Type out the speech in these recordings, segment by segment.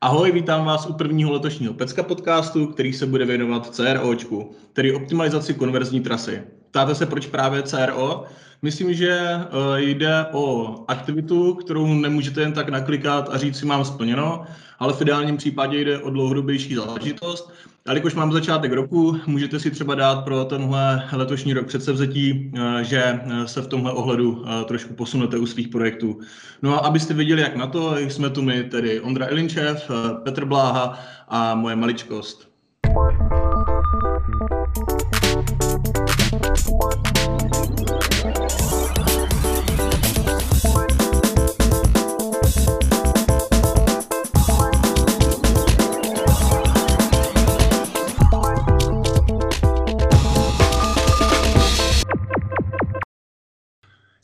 Ahoj, vítám vás u prvního letošního Pecka podcastu, který se bude věnovat CROčku, tedy optimalizaci konverzní trasy. Ptáte se, proč právě CRO? Myslím, že eh, jde o aktivitu, kterou nemůžete jen tak naklikat a říct si mám splněno, ale v ideálním případě jde o dlouhodobější záležitost. A jakož mám začátek roku, můžete si třeba dát pro tenhle letošní rok předsevzetí, eh, že eh, se v tomhle ohledu trošku posunete u svých projektů. No a abyste věděli, jak na to, jsme tu my, tedy Ondra Ilinčev, Petr Bláha a moje maličkost.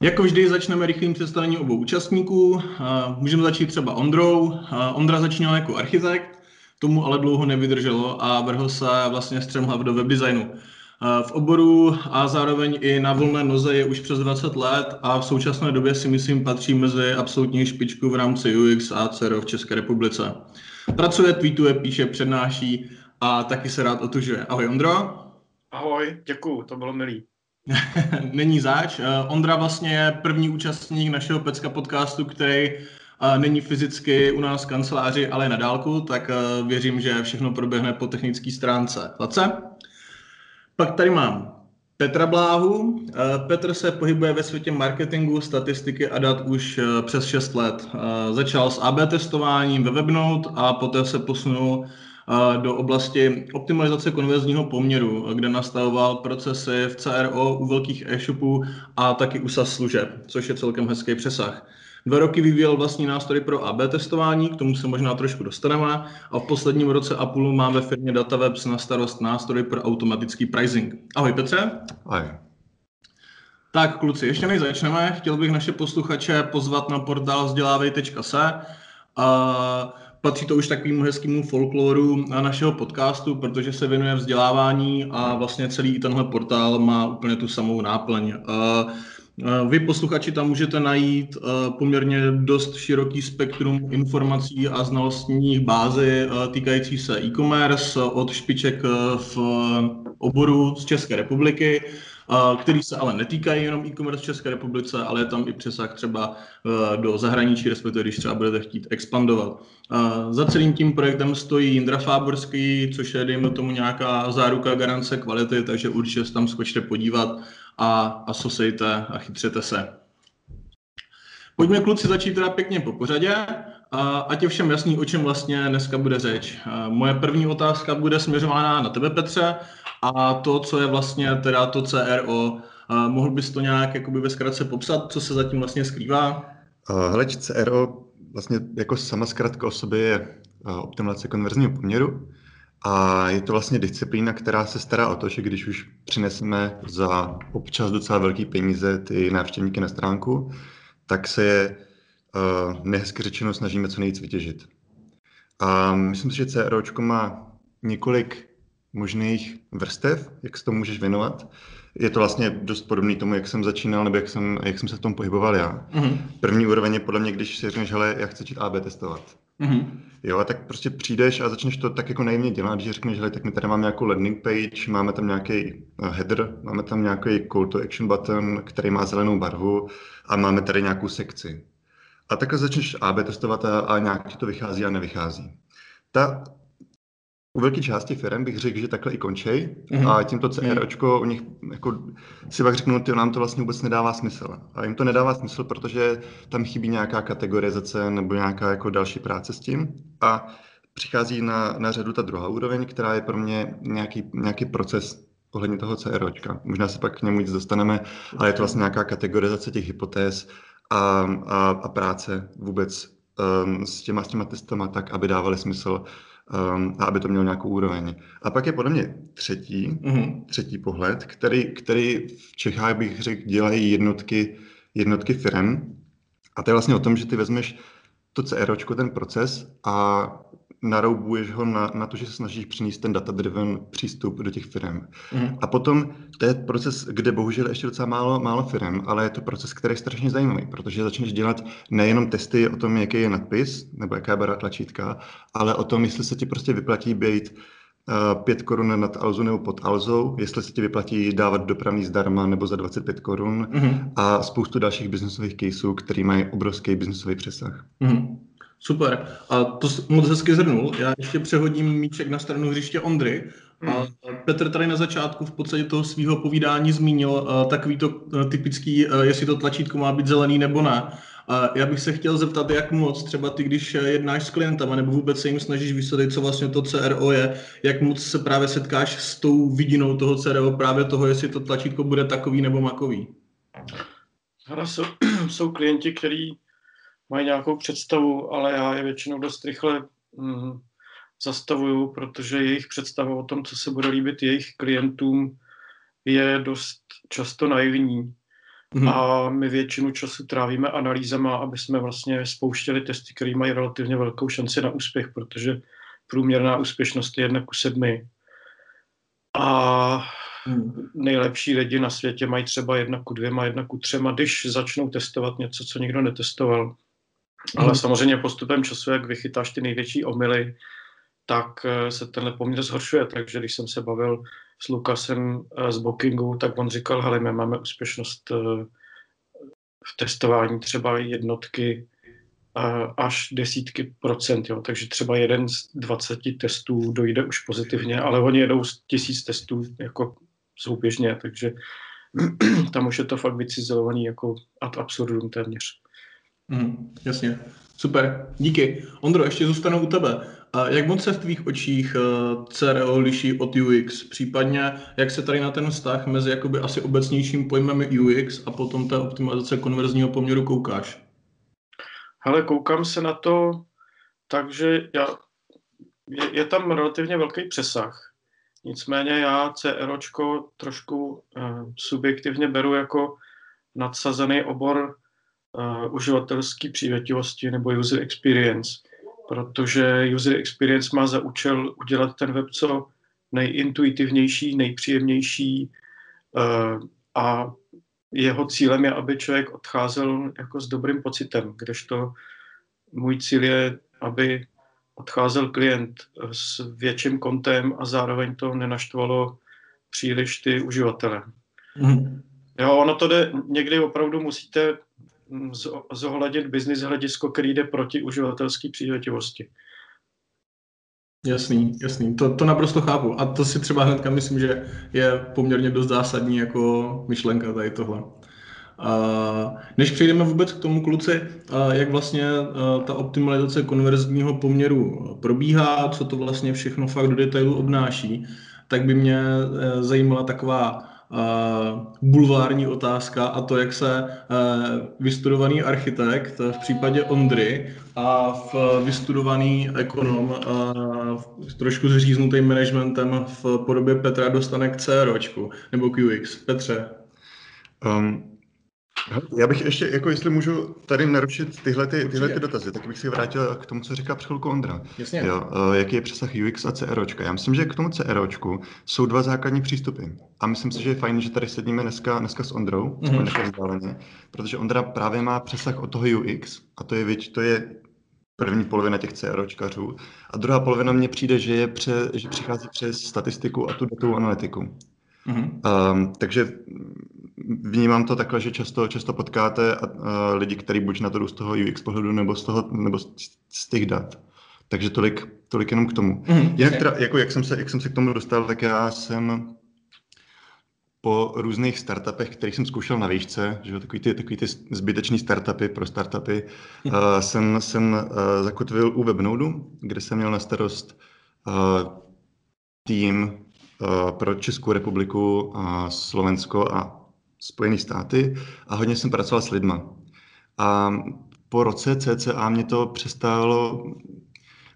Jako vždy začneme rychlým představením obou účastníků. Můžeme začít třeba Ondrou. Ondra začínal jako architekt, tomu ale dlouho nevydrželo a vrhl se vlastně střemhlav do webdesignu. V oboru a zároveň i na volné noze je už přes 20 let a v současné době si myslím patří mezi absolutní špičku v rámci UX a CRO v České republice. Pracuje, tweetuje, píše, přednáší a taky se rád otužuje. Ahoj Ondro. Ahoj, děkuju, to bylo milý. Není záč. Eh, Ondra vlastně je první účastník našeho Pecka podcastu, který eh, není fyzicky u nás v kanceláři, ale na dálku, tak eh, věřím, že všechno proběhne po technické stránce. Lace? Pak tady mám Petra Bláhu. Petr se pohybuje ve světě marketingu, statistiky a dat už přes 6 let. Začal s AB testováním ve Webnote a poté se posunul do oblasti optimalizace konverzního poměru, kde nastavoval procesy v CRO u velkých e-shopů a taky u SaaS služeb, což je celkem hezký přesah. Dva roky vyvíjel vlastní nástroj pro AB testování, k tomu se možná trošku dostaneme, a v posledním roce a půl mám ve firmě DataWebs na starost nástroj pro automatický pricing. Ahoj Petře. Ahoj. Tak kluci, ještě než začneme, chtěl bych naše posluchače pozvat na portál vzdělávej.se. Uh, patří to už takovému hezkému folkloru našeho podcastu, protože se věnuje vzdělávání a vlastně celý tenhle portál má úplně tu samou náplň. Vy posluchači tam můžete najít poměrně dost široký spektrum informací a znalostních bázy týkající se e-commerce od špiček v oboru z České republiky který se ale netýkají jenom e-commerce v České republice, ale je tam i přesah třeba e, do zahraničí, respektive když třeba budete chtít expandovat. Za celým tím projektem stojí Jindra Fáborský, což je, dejme tomu, nějaká záruka garance kvality, takže určitě se tam skočte podívat a, a sosejte a chytřete se. Pojďme kluci začít teda pěkně po pořadě. A ať je všem jasný, o čem vlastně dneska bude řeč. Moje první otázka bude směřována na tebe, Petře, a to, co je vlastně teda to CRO. Mohl bys to nějak jakoby ve zkratce popsat, co se zatím vlastně skrývá? Hele, CRO vlastně jako sama zkrátka o sobě je optimalizace konverzního poměru a je to vlastně disciplína, která se stará o to, že když už přineseme za občas docela velký peníze ty návštěvníky na stránku, tak se je uh, nehezky řečeno snažíme co nejvíc vytěžit. A myslím si, že CROčko má několik možných vrstev, jak se to můžeš věnovat. Je to vlastně dost podobný tomu, jak jsem začínal, nebo jak jsem, jak jsem se v tom pohyboval já. Mm-hmm. První úroveň je podle mě, když si řekneš, hele, já chci začít AB testovat. Mm-hmm. Jo, a tak prostě přijdeš a začneš to tak jako naivně dělat, když řekneš, že tak my tady máme nějakou landing page, máme tam nějaký eh, header, máme tam nějaký call to action button, který má zelenou barvu a máme tady nějakou sekci. A takhle začneš AB testovat a, a nějak ti to vychází a nevychází. Ta, u velké části firm bych řekl, že takhle i končí mm-hmm. a tímto CROčko u nich jako si pak řeknu, že nám to vlastně vůbec nedává smysl. A jim to nedává smysl, protože tam chybí nějaká kategorizace nebo nějaká jako další práce s tím. A přichází na, na řadu ta druhá úroveň, která je pro mě nějaký, nějaký proces ohledně toho CROčka. Možná se pak k němu víc dostaneme, ale je to vlastně nějaká kategorizace těch hypotéz a, a, a práce vůbec um, s těma, s těma testama tak, aby dávaly smysl um, a aby to mělo nějakou úroveň. A pak je podle mě třetí, mm-hmm. třetí pohled, který, který v Čechách bych řekl dělají jednotky, jednotky firm. A to je vlastně o tom, že ty vezmeš to CROčko, ten proces a naroubuješ ho na, na to, že se snažíš přinést ten data-driven přístup do těch firm. Mhm. A potom to je proces, kde bohužel ještě docela málo, málo firm, ale je to proces, který je strašně zajímavý, protože začneš dělat nejenom testy o tom, jaký je nadpis, nebo jaká je barva tlačítka, ale o tom, jestli se ti prostě vyplatí být uh, 5 korun nad Alzu nebo pod Alzou, jestli se ti vyplatí dávat dopravní zdarma nebo za 25 korun Mhm. a spoustu dalších biznesových caseů, který mají obrovský biznesový přesah. Mhm. Super. A to moc hezky zhrnul. Já ještě přehodím míček na stranu hřiště Ondry. A Hmm. Petr tady na začátku v podstatě toho svého povídání zmínil uh, takový to uh, typický, uh, jestli to tlačítko má být zelený nebo ne. A já bych se chtěl zeptat, jak moc třeba ty, když eh, jednáš s klientama nebo vůbec se jim snažíš vysvětlit, co vlastně to CRO je, jak moc se právě setkáš s tou vidinou toho CRO, právě toho, jestli to tlačítko bude takový nebo makový. Hele, jsou, jsou klienti, kteří mají nějakou představu, ale já je většinou dost rychle mm, zastavuju, protože jejich představa o tom, co se bude líbit jejich klientům, je dost často naivní. Mhm. A my většinu času trávíme analýzama, aby jsme vlastně spouštěli testy, které mají relativně velkou šanci na úspěch, protože průměrná úspěšnost je jedna ku sedmi. A Mhm. nejlepší lidi na světě mají třeba jedna ku dvěma, jedna ku třema, když začnou testovat něco, co nikdo netestoval. Ale Mhm. samozřejmě postupem času, jak vychytáš ty největší omily, tak eh, se tenhle poměr zhoršuje. Takže když jsem se bavil s Lukasem eh, z Bookingu, tak on říkal, hele, my máme úspěšnost eh, v testování třeba jednotky až desítky procent, jo. takže třeba jeden z 20 testů dojde už pozitivně, ale oni jedou z tisíc testů jako souběžně, takže tam už je to fakt vycizelovaný jako ad absurdum téměř. Mhm, jasně. Super, díky. Ondro, ještě zůstanu u tebe. A jak moc se v tvých očích eh, CRO liší od UX? Případně, jak se tady na ten vztah mezi jakoby asi obecnějším pojmem UX a potom té optimalizace konverzního poměru koukáš? Hele, koukám se na to tak, že já, je, je tam relativně velký přesah. Nicméně já CROčko trošku uh, subjektivně beru jako nadsazený obor uh, uživatelské přívětivosti nebo user experience, protože user experience má za účel udělat ten web co nejintuitivnější, nejpříjemnější uh, a jeho cílem je, aby člověk odcházel jako s dobrým pocitem, kdežto můj cíl je, aby odcházel klient s větším kontem a zároveň to nenaštvalo příliš ty uživatele. Mhm. Jo, ono to jde, někdy opravdu musíte mm, zohlednit business hledisko, který jde proti uživatelské přívětivosti. Jasný, jasný. To, to naprosto chápu. A to si třeba hnedka myslím, že je poměrně dost zásadní jako myšlenka tady tohle. A než přejdeme vůbec k tomu, kluci, jak vlastně ta optimalizace konverzního poměru probíhá, co to vlastně všechno fakt do detailu obnáší, tak by mě e, zajímala taková bulvární otázka a to, jak se e, vystudovaný architekt v případě Ondry a v vystudovaný ekonom v- trošku zříznutý managementem v podobě Petra dostane k CROčku nebo UX. Petře. Um, já bych ještě, jako jestli můžu tady narušit tyhle, ty, tyhle ty dotazy, tak bych si vrátil k tomu, co říká před chvilkou Ondra. Jasně. Jo, eh, jaký je přesah UX a CROčka. Já myslím, že k tomu CROčku jsou dva základní přístupy. A myslím si, že je fajn, že tady sedíme dneska, dneska s Ondrou, Mhm. mm-hmm. mm vzdáleně, protože Ondra právě má přesah od toho UX a to je, věč, to je první polovina těch CROčkařů. A druhá polovina mně přijde, že, je pře, že přichází přes statistiku a tu datovou analytiku. Mhm. Um, takže vnímám to takhle, že často, často potkáte a, a lidi, kteří buď na to jdou z toho UX pohledu nebo z, toho, nebo z, z těch dat. Takže tolik, tolik jenom k tomu. Mhm, Jinak teda, jako jak jsem, se, jak jsem se k tomu dostal, tak já jsem po různých startupech, kterých jsem zkoušel na výšce, že jo, takový ty, takový ty zbytečný startupy pro startupy, uh, jsem, jsem uh, zakotvil u Webnode, kde jsem měl na starost uh, tým uh, pro Českou republiku, a Slovensko a Spojené státy a hodně jsem pracoval s lidma. A po roce CCA mě to přestalo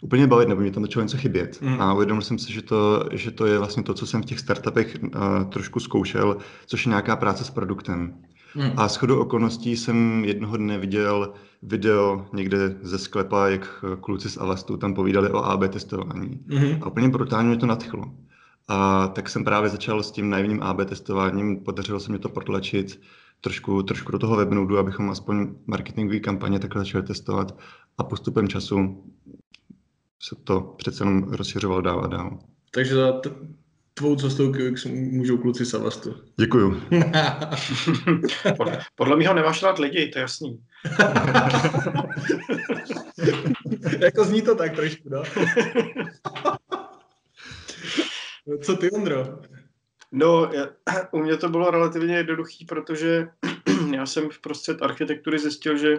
úplně bavit, nebo mě tam začalo něco chybět. Mm. Mm. A uvědomil jsem si, že to, že to je vlastně to, co jsem v těch startupech uh, trošku zkoušel, což je nějaká práce s produktem. Hmm. A shodou okolností jsem jednoho dne viděl video někde ze sklepa, jak kluci z Alastu tam povídali o AB testování. Hmm. A úplně brutálně mě to nadchlo. A tak jsem právě začal s tím naivním AB testováním, podařilo se mi to protlačit trošku, trošku do toho webnodu, abychom aspoň marketingové kampaně takhle začali testovat a postupem času se to přece jenom rozšiřovalo dál a dál. Takže za t- tvou cestou k můžou kluci Savastu. Děkuju. podle, podle mě ho nemáš rád lidi, to je jasný. jako zní to tak trošku, no. Co ty, Ondro? No, já, u mě to bylo relativně jednoduchý, protože já jsem v prostřed architektury zjistil, že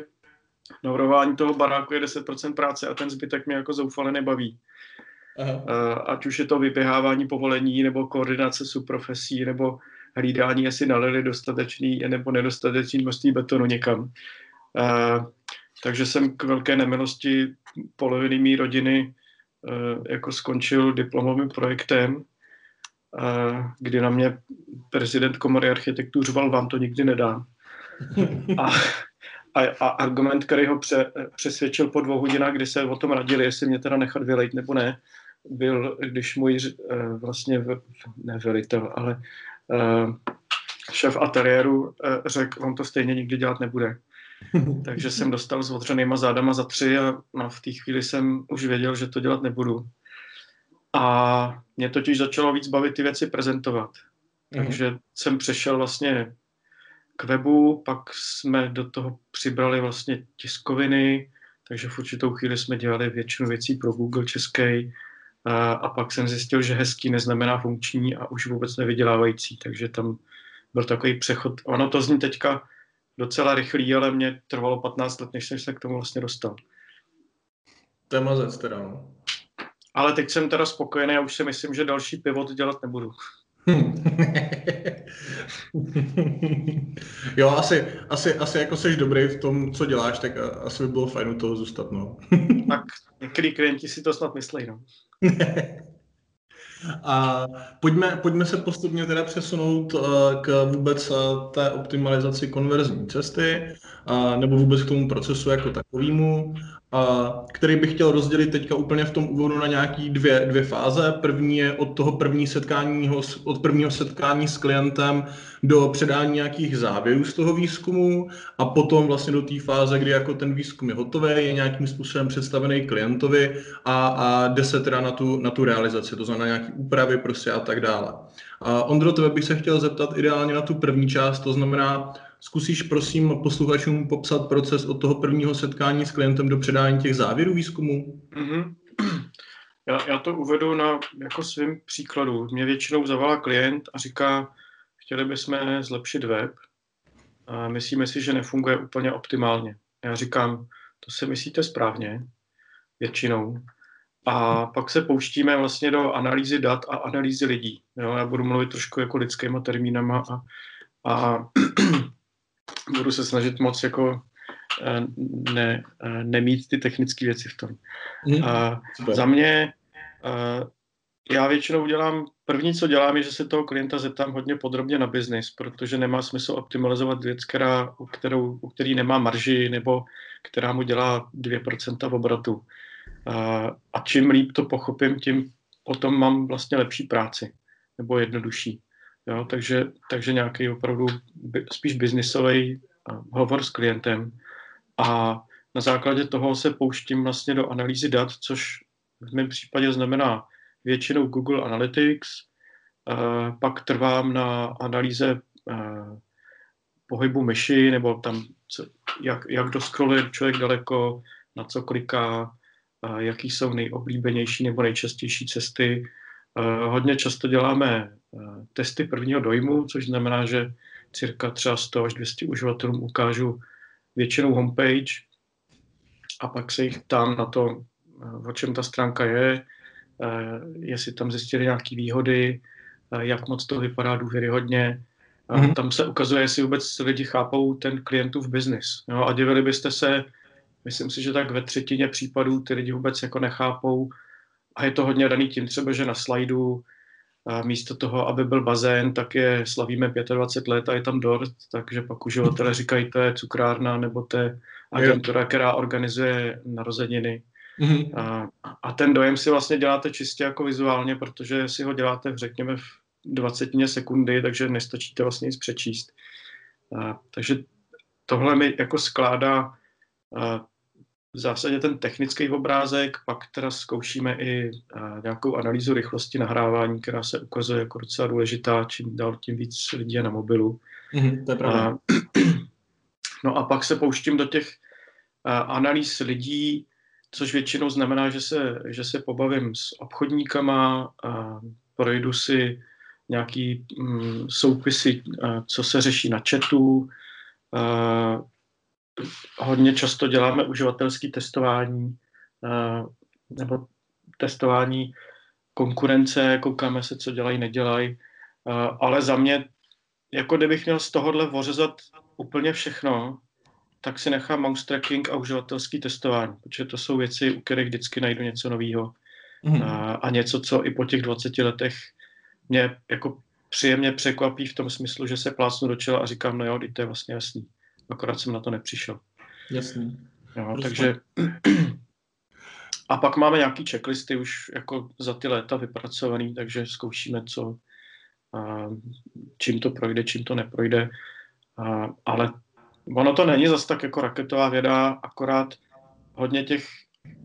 naurování toho baráku je 10% práce a ten zbytek mě jako zoufale nebaví. Aha. Ať už je to vyběhávání povolení, nebo koordinace subprofesí, nebo hlídání, jestli nalili dostatečný nebo nedostatečný množství betonu někam. Takže jsem k velké nemilosti poloviny mý rodiny jako skončil diplomovým projektem, kdy na mě prezident komory architektů řval, vám to nikdy nedám. A, a, a argument, který ho pře, přesvědčil po dvou hodinách, kdy se o tom radili, jestli mě teda nechat vylejt nebo ne, byl, když můj eh, vlastně, ne velitel, ale uh, šéf ateliéru řekl, on to stejně nikdy dělat nebude. Takže jsem dostal s otřenýma zádama za tři a no, v té chvíli jsem už věděl, že to dělat nebudu. A mě totiž začalo víc bavit ty věci prezentovat. Mm-hmm. Takže jsem přešel vlastně k webu, pak jsme do toho přibrali vlastně tiskoviny, takže v určitou chvíli jsme dělali většinu věcí pro Google český a, a pak jsem zjistil, že hezký neznamená funkční a už vůbec nevydělávající, takže tam byl takový přechod. Ono to zní teďka docela rychlý, ale mě trvalo 15 let, než jsem se k tomu vlastně dostal. To je mazec teda, no. Ale teď jsem teda spokojený a už si myslím, že další pivot dělat nebudu. jo, asi, asi, asi jako jsi dobrý v tom, co děláš, tak asi by bylo fajn u toho zůstat, no. tak některý klienti si to snad myslí, no. A pojďme, pojďme se postupně teda přesunout uh, k vůbec uh, té optimalizaci konverzní cesty, uh, nebo vůbec k tomu procesu jako takovému který bych chtěl rozdělit teďka úplně v tom úvodu na nějaký dvě, dvě fáze. První je od toho první setkání, od prvního setkání s klientem do předání nějakých závěrů z toho výzkumu a potom vlastně do té fáze, kdy jako ten výzkum je hotový, je nějakým způsobem představený klientovi a, a jde se teda na tu, na tu realizaci, to znamená nějaké úpravy prostě a tak dále. A Ondro, tebe bych se chtěl zeptat ideálně na tu první část, to znamená, Zkusíš prosím posluchačům popsat proces od toho prvního setkání s klientem do předání těch závěrů výzkumu? Mm-hmm. Já, já to uvedu na jako svým příkladu. Mě většinou zavolá klient a říká, chtěli bychom zlepšit web a myslíme si, že nefunguje úplně optimálně. Já říkám, to si myslíte správně, většinou. A pak se pouštíme vlastně do analýzy dat a analýzy lidí. Jo, já budu mluvit trošku jako lidskýma termínama a, a budu se snažit moc jako eh, ne, eh, nemít ty technické věci v tom. Mm, a za mě, eh, já většinou dělám, první, co dělám, je, že se toho klienta zeptám hodně podrobně na biznis, protože nemá smysl optimalizovat věc, která, u, kterou, u který nemá marži nebo která mu dělá 2% v obratu. A, a čím líp to pochopím, tím potom mám vlastně lepší práci nebo jednodušší. Jo, takže, takže nějaký opravdu spíš biznisový hovor s klientem a na základě toho se pouštím vlastně do analýzy dat, což v mém případě znamená většinou Google Analytics, pak trvám na analýze pohybu myši, nebo tam, jak, jak doskroluje člověk daleko, na co kliká, jaký jsou nejoblíbenější nebo nejčastější cesty. Hodně často děláme testy prvního dojmu, což znamená, že cirka třeba 100 až 200 uživatelům ukážu většinou homepage a pak se jich tam na to, o čem ta stránka je, eh, jestli tam zjistili nějaké výhody, eh, jak moc to vypadá důvěryhodně. Mm-hmm. Tam se ukazuje, jestli vůbec lidi chápou ten klientův biznis. A divili byste se, myslím si, že tak ve třetině případů ty lidi vůbec jako nechápou a je to hodně daný tím třeba, že na slajdu A místo toho, aby byl bazén, tak je slavíme 25 let a je tam dort, takže pak uživatelé říkají, to je cukrárna nebo to je agentura, která organizuje narozeniny. Mm-hmm. A, a ten dojem si vlastně děláte čistě jako vizuálně, protože si ho děláte, řekněme, v 20 sekundy, takže nestačíte vlastně nic přečíst. A, takže tohle mi jako skládá a, v zásadě ten technický obrázek, pak teda zkoušíme i a, nějakou analýzu rychlosti nahrávání, která se ukazuje jako docela důležitá, čím dál tím víc lidí je na mobilu. Mm-hmm, to je pravda. A, no a pak se pouštím do těch a, analýz lidí, což většinou znamená, že se, že se pobavím s obchodníkama, a projdu si nějaký mm, soupisy, a, co se řeší na chatu, a, hodně často děláme uživatelské testování a, nebo testování konkurence, koukáme se, co dělají, nedělají, ale za mě, jako kdybych měl z tohohle vořezat úplně všechno, tak si nechám mouse tracking a uživatelský testování, protože to jsou věci, u kterých vždycky najdu něco nového. Mm. A, a něco, co i po těch 20 letech mě jako příjemně překvapí v tom smyslu, že se plásnu do čela a říkám, no jo, to je vlastně jasný. Akorát jsem na to nepřišel. Jasný. Jo, takže a pak máme nějaký checklisty už jako za ty léta vypracovaný, takže zkoušíme, co, a, čím to projde, čím to neprojde. A, ale ono to není zas tak jako raketová věda, akorát hodně těch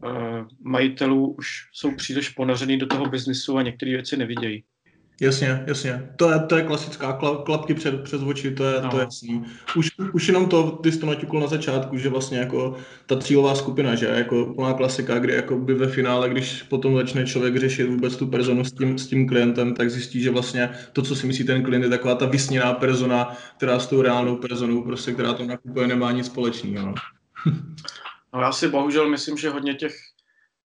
uh, majitelů už jsou příliš ponořený do toho biznisu a některé věci nevidějí. Jasně, jasně. To je, to je klasická klapky před, přes oči, to je, no. to je jasný. Už, už jenom to, ty jsi to naťukl na začátku, že vlastně jako ta cílová skupina, že jako úplná klasika, kdy jako by ve finále, když potom začne člověk řešit vůbec tu personu s tím, s tím klientem, tak zjistí, že vlastně to, co si myslí ten klient, je taková ta vysněná persona, která s tou reálnou personou, prostě, která to nakupuje, nemá nic společného. No. no já si bohužel myslím, že hodně těch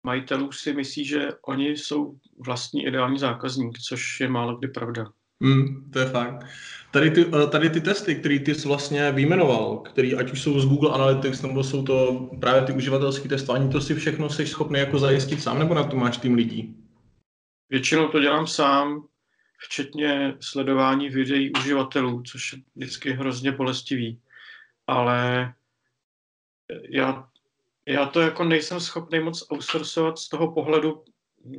majitelů si myslí, že oni jsou vlastní ideální zákazník, což je málo kdy pravda. Mm, to je fakt. Tady ty, eh, tady ty testy, které ty jsi vlastně vyjmenoval, který ať už jsou z Google Analytics, nebo jsou to právě ty uživatelské testování, to si všechno jsi schopný jako zajistit sám, nebo na to máš tým lidí? Většinou to dělám sám, včetně sledování videí uživatelů, což je vždycky hrozně bolestivý. Ale já já to jako nejsem schopný moc outsourcovat z toho pohledu,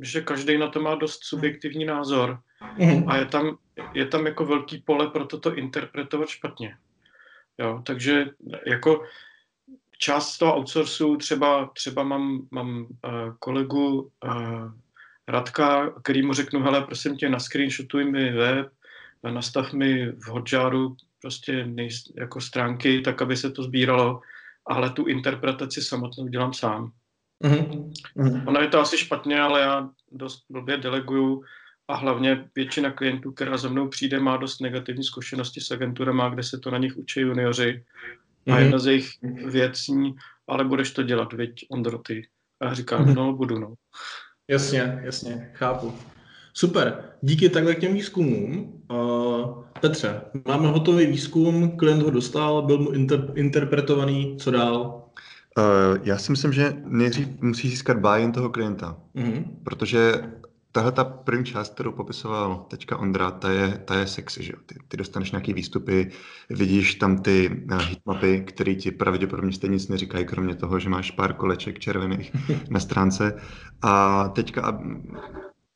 že každý na to má dost subjektivní názor mm. a je tam, je tam jako velký pole pro toto interpretovat špatně. Jo, takže jako část toho outsourcu, třeba, třeba mám, mám uh, kolegu uh, Radka, který mu řeknu, hele, prosím tě, na screenshotuj mi web, nastav mi v Hotjaru prostě nej, jako stránky, tak, aby se to sbíralo ale tu interpretaci samotnou dělám sám. Mm-hmm. Ono je to asi špatně, ale já dost blbě deleguju a hlavně většina klientů, která za mnou přijde, má dost negativní zkušenosti s agenturama, kde se to na nich učí junioři. Mm-hmm. A jedna z jejich věcí, ale budeš to dělat, věď, Ondroty. A já říkám, mm-hmm. no, budu, no. Jasně, jasně, chápu. Super, díky takhle k těm výzkumům. Uh, Petře, máme hotový výzkum, klient ho dostal, byl mu inter, interpretovaný, co dál? Uh, já si myslím, že nejdřív musí získat buy toho klienta, mm-hmm. protože tahle ta první část, kterou popisoval teďka Ondra, ta je, ta je sexy, že jo? Ty, ty dostaneš nějaký výstupy, vidíš tam ty uh, hitmapy, které ti pravděpodobně stejně nic neříkají, kromě toho, že máš pár koleček červených na stránce. A teďka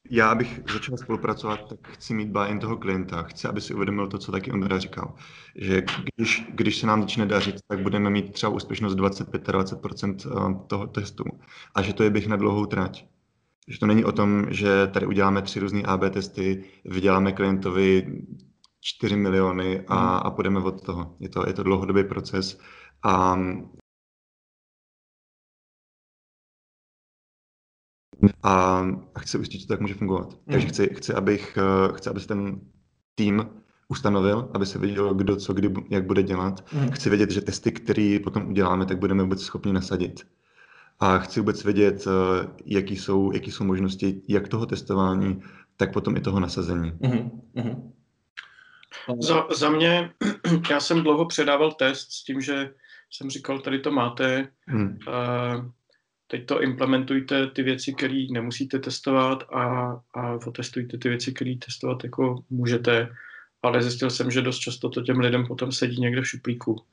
já, abych začal spolupracovat, tak chci mít buy toho klienta. Chci, aby si uvědomil to, co taky Ondra říkal. Že když, když se nám začne dařit, tak budeme mít třeba úspěšnost 25-20% eh, toho testu. A že to je běh na dlouhou trať. Že to není o tom, že tady uděláme tři různé AB testy, vyděláme klientovi 4 miliony a, hmm. a půjdeme od toho. Je to, je to dlouhodobý proces a a chci ujistit, že to tak může fungovat. Mm. Takže chci, chci, abych, eh, chci, aby se ten tým ustanovil, aby se věděl, kdo co, kdy, jak bude dělat. Mm. Chci vědět, že testy, které potom uděláme, tak budeme vůbec schopni nasadit. A chci vůbec vědět, eh, jaký jsou, jaký jsou možnosti jak toho testování, tak potom i toho nasazení. Mm-hmm. Za, za mě, já jsem dlouho předával test s tím, že jsem říkal, tady to máte. Mm. Uh, teď to implementujte ty věci, které nemusíte testovat a, a otestujte ty věci, které testovat jako můžete, ale zjistil jsem, že dost často to těm lidem potom sedí někde v šuplíku.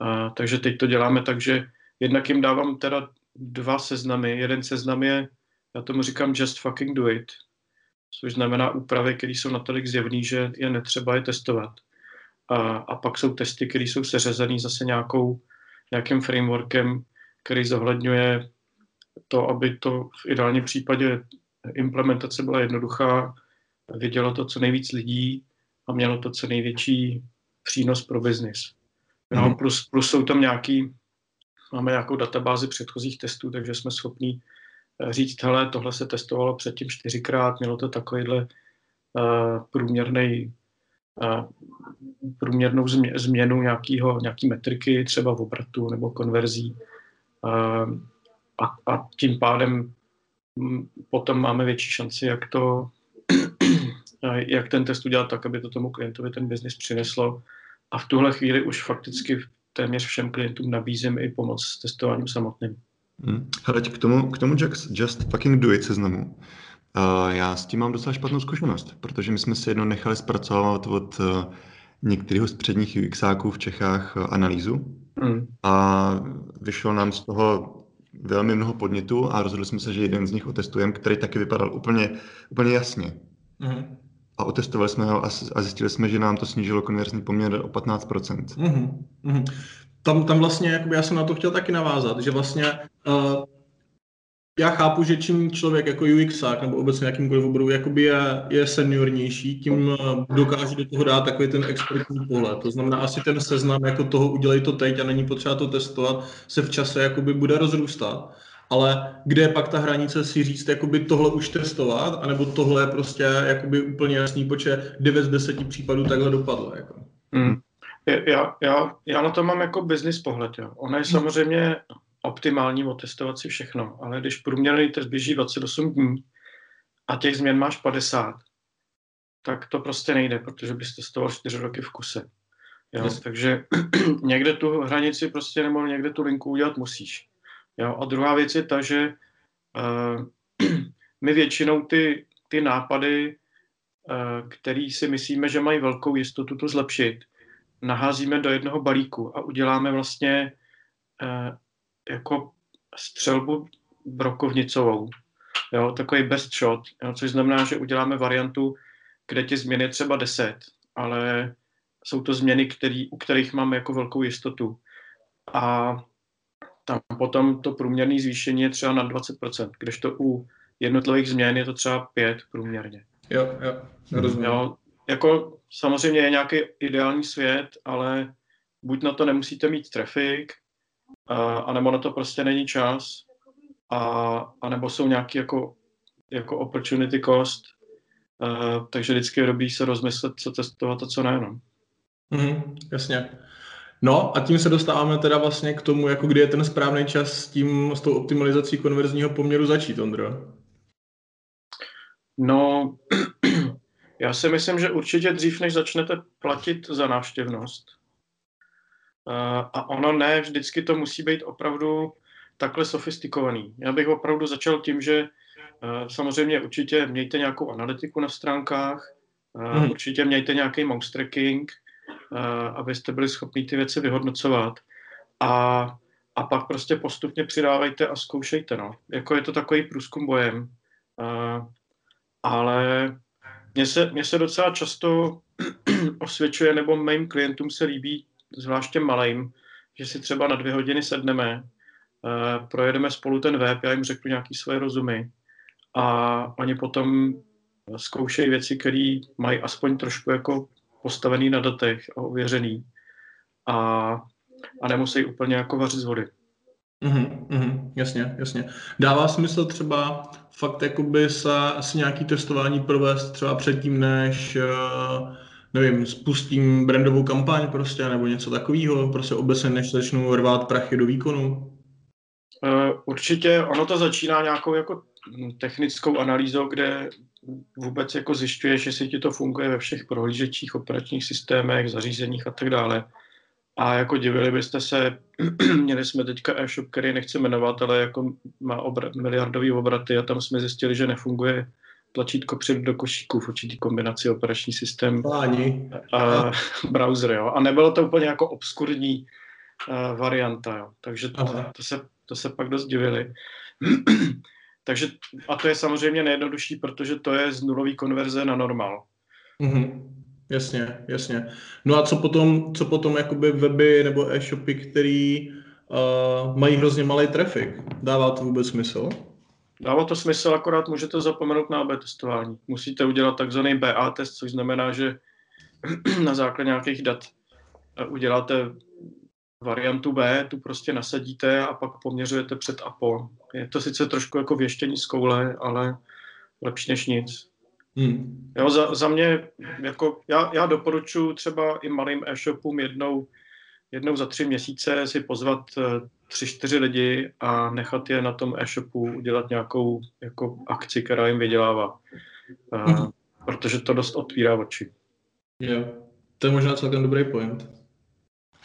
A, takže teď to děláme tak, že jednak jim dávám teda dva seznamy. Jeden seznam je, já tomu říkám just fucking do it, což znamená úpravy, které jsou natolik zjevné, že je netřeba je testovat. A, a pak jsou testy, které jsou seřazený zase nějakou, nějakým frameworkem, který zohledňuje to, aby to v ideálním případě implementace byla jednoduchá, vidělo to co nejvíc lidí a mělo to co největší přínos pro biznis. No, mm. plus, plus jsou tam nějaký, máme nějakou databázi předchozích testů, takže jsme schopni eh, říct, hele, tohle se testovalo předtím čtyřikrát, mělo to takovýhle uh, průměrný uh, průměrnou změnu nějakýho, nějaký metriky, třeba v obratu nebo konverzí. Uh, a, a tím pádem mm, potom máme větší šanci, jak to, jak ten test udělat tak, aby to tomu klientovi ten biznis přineslo. A v tuhle chvíli už fakticky téměř všem klientům nabízím i pomoc s testováním samotným. Hmm. Hele, k tomu, k tomu just, just fucking do it seznamu. Uh, já s tím mám docela špatnou zkušenost, protože my jsme si jedno nechali zpracovat od uh, některého z předních UXáků v Čechách uh, analýzu hmm. a vyšlo nám z toho velmi mnoho podnětů a rozhodli jsme se, že jeden z nich otestujeme, který taky vypadal úplně, úplně jasně. Mm-hmm. A otestovali jsme ho a zjistili jsme, že nám to snížilo konverzní poměr o 15%. Mm-hmm. Tam, tam vlastně, jakoby já jsem na to chtěl taky navázat, že vlastně uh, já chápu, že čím člověk jako UXák nebo obecně jakýmkoliv oboru jakoby je, je seniornější, tím eh, dokáže do toho dát takový ten expertní pohled. To znamená, asi ten seznam jako toho udělej to teď a není potřeba to testovat, se v čase jakoby bude rozrůstat. Ale kde je pak ta hranice si říct, jakoby tohle už testovat, anebo tohle je prostě jakoby úplně jasný, počet 9 z 10 případů takhle dopadlo. Jako. Mm. Já, já, já na to mám jako business pohled. Jo. Ono je samozřejmě optimální otestovat si všechno, ale když průměrný test běží 28 dní a těch změn máš 50, tak to prostě nejde, protože bys testoval 4 roky v kuse. Jo? Yes. Takže někde tu hranici prostě nebo někde tu linku udělat musíš. Jo? A druhá věc je ta, že uh, my většinou ty, ty nápady, uh, který si myslíme, že mají velkou jistotu to zlepšit, naházíme do jednoho balíku a uděláme vlastně uh, jako střelbu brokovnicovou. Jo, takový best shot, jo, což znamená, že uděláme variantu, kde ty změny je třeba 10, ale jsou to změny, který, u kterých máme jako velkou jistotu. A tam potom to průměrné zvýšení je třeba na 20%, kdežto u jednotlivých změn je to třeba 5 průměrně. Jo, jo, rozumím. Jo, jako samozřejmě je nějaký ideální svět, ale buď na to nemusíte mít trafik, a nebo na to prostě není čas, a, a nebo jsou nějaký jako, jako opportunity cost, uh, takže vždycky je dobrý se rozmyslet, co testovat a co ne. No. Mm, jasně. No a tím se dostáváme teda vlastně k tomu, jako kdy je ten správný čas s tím, s tou optimalizací konverzního poměru začít, Ondro. No, já si myslím, že určitě dřív, než začnete platit za návštěvnost, a ono ne, vždycky to musí být opravdu takhle sofistikovaný. Já bych opravdu začal tím, že eh, samozřejmě určitě mějte nějakou analytiku na stránkách, hmm. určitě mějte nějaký mouse tracking, eh, abyste byli schopni ty věci vyhodnocovat. A, a pak prostě postupně přidávejte a zkoušejte. No. Jako je to takový průzkum bojem. Ale mně se, mně se docela často osvědčuje, nebo mým klientům se líbí zvláště malým, že si třeba na dvě hodiny sedneme, uh, projedeme spolu ten web, já jim řeknu nějaký své rozumy a oni potom zkoušejí věci, které mají aspoň trošku jako postavený na datech a ověřený a, a nemusí úplně jako vařit z vody. Mm-hmm, mm, jasně, jasně. Dává smysl třeba fakt jakoby se asi nějaký testování provést třeba předtím, než uh, nevím, spustím brandovou kampaň prostě, nebo něco takového, prostě obecně, než začnu rvát prachy do výkonu? Uh, určitě, ono to začíná nějakou jako technickou analýzou, kde vůbec jako zjišťuješ, jestli ti to funguje ve všech prohlížečích, operačních systémech, zařízeních a tak dále. A jako divili byste se, měli jsme teďka e-shop, který nechci jmenovat, ale jako má obrat, miliardový obraty a tam jsme zjistili, že nefunguje tlačítko před do košíku v určitý kombinaci operační systém Ani. a browser. Jo. A nebylo to úplně jako obskurní uh, varianta. Jo. Takže to, to, se, to se pak dost divili. Takže, a to je samozřejmě nejjednodušší, protože to je z nulový konverze na normál. Mm-hmm. Jasně, jasně. No a co potom, co potom jakoby weby nebo e-shopy, který uh, mají hrozně malý trafik? Dává to vůbec smysl? Dává to smysl, akorát můžete zapomenout na AB testování. Musíte udělat takzvaný BA test, což znamená, že na základě nějakých dat uděláte variantu B, tu prostě nasadíte a pak poměřujete před APO. Je to sice trošku jako věštění z koule, ale lepší než nic. Hmm. Jo, za, za mě, jako já, já doporučuji třeba i malým e-shopům jednou, jednou za tři měsíce si pozvat eh, tři, čtyři lidi a nechat je na tom e-shopu udělat nějakou jako akci, která jim vydělává. Uh, protože to dost otvírá oči. Jo, to je možná celkem dobrý point.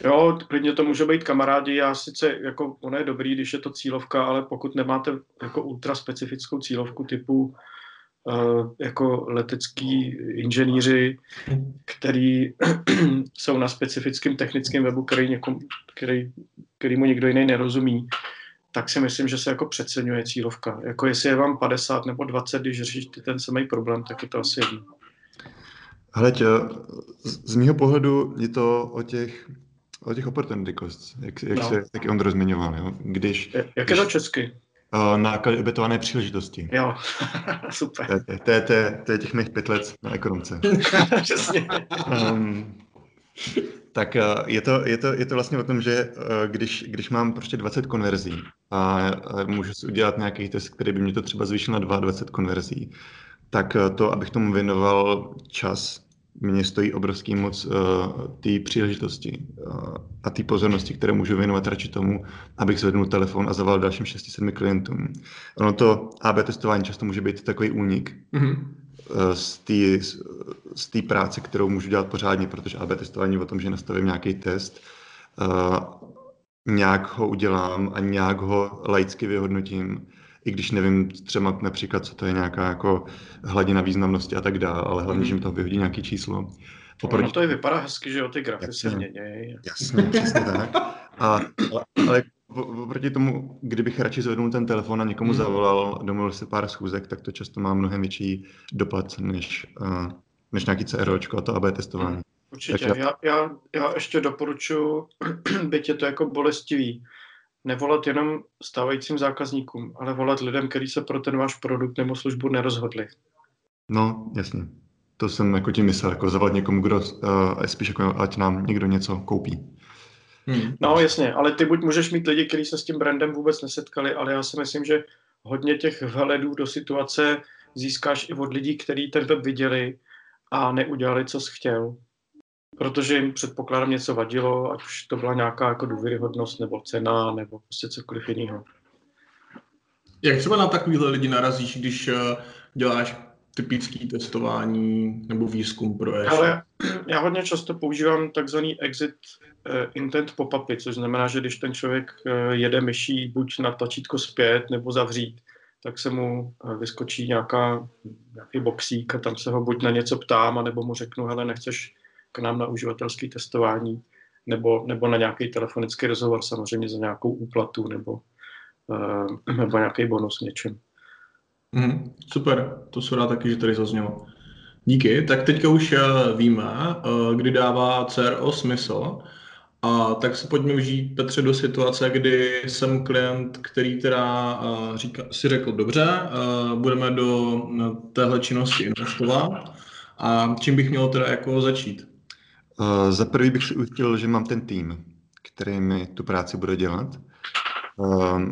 Jo, klidně to může být kamarádi. Já sice, jako ono je dobrý, když je to cílovka, ale pokud nemáte jako ultra specifickou cílovku typu jako letecký inženýři, který jsou na specifickém technickém webu, který, někom, který, který mu nikdo jiný nerozumí, tak si myslím, že se jako přeceňuje cílovka. Jako jestli je vám 50 nebo 20, když řešíte ten samý problém, tak je to asi jedno. Hele, z mého pohledu je to o těch o těch opportunity costs, jak, jak no. se taky on rozmiňoval, jo? Když, jak když, je to česky? Uh, náklady obětované příležitosti. Jo, super. To, to, to, je, to, je, to je těch mých pět let na ekonomce. Přesně. um, tak je to, je, to, je to vlastně o tom, že když, když mám prostě 20 konverzí a můžu si udělat nějaký test, který by mě to třeba zvýšil na 22 konverzí, tak to, abych tomu věnoval čas, mě stojí obrovský moc uh, té příležitosti uh, a té pozornosti, které můžu věnovat radši tomu, abych zvednul telefon a zavolal dalším 6-7 klientům. Ono to AB testování často může být takový únik mm-hmm. uh, z té práce, kterou můžu dělat pořádně, protože AB testování o tom, že nastavím nějaký test, uh, nějak ho udělám a nějak ho laicky vyhodnotím i když nevím třeba například, co to je nějaká jako hladina významnosti a tak dále, ale hlavně, mm. že mi to vyhodí nějaké číslo. Oproti... No to je vypadá hezky, že jo, ty grafy jasně, se mění. Jasně, přesně tak. A, ale, ale oproti tomu, kdybych radši zvednul ten telefon a někomu mm. zavolal, domluvil se pár schůzek, tak to často má mnohem větší dopad než, uh, než nějaký CROčko a to AB testování. Mm. Určitě. Já... Já, já, já ještě doporučuji, byť je to jako bolestivý, nevolat jenom stávajícím zákazníkům, ale volat lidem, kteří se pro ten váš produkt nebo službu nerozhodli. No, jasně. To jsem jako tím myslel, jako zavolat někomu, kdo uh, spíš jako ať nám někdo něco koupí. Hmm. No jasně, ale ty buď můžeš mít lidi, kteří se s tím brandem vůbec nesetkali, ale já si myslím, že hodně těch vhledů do situace získáš i od lidí, kteří ten web viděli a neudělali, co jsi chtěl protože jim předpokládám něco vadilo, ať už to byla nějaká jako důvěryhodnost nebo cena nebo prostě cokoliv jiného. Jak třeba na takovýhle lidi narazíš, když uh, děláš typický testování nebo výzkum pro e Ale já hodně často používám takzvaný exit uh, intent pop-upy, což znamená, že když ten člověk uh, jede myší buď na tlačítko zpět nebo zavřít, tak se mu vyskočí nějaká, nějaký boxík a tam se ho buď na něco ptám, nebo mu řeknu, hele, nechceš k nám na uživatelské testování nebo, nebo na nějaký telefonický rozhovor, samozřejmě za nějakou úplatu nebo, uh, nebo nějaký bonus něčem. Mm, super, to se rád taky, že tady zaznělo. Díky, tak teďka už eh, víme, eh, kdy dává CRO smysl. A tak se pojďme vžít, Petře, do situace, kdy jsem klient, který teda říká, si řekl, dobře, budeme do téhle činnosti investovat. A čím bych měl teda jako začít? Uh, za prvý bych si ujistil, že mám ten tým, který mi tu práci bude dělat. Uh,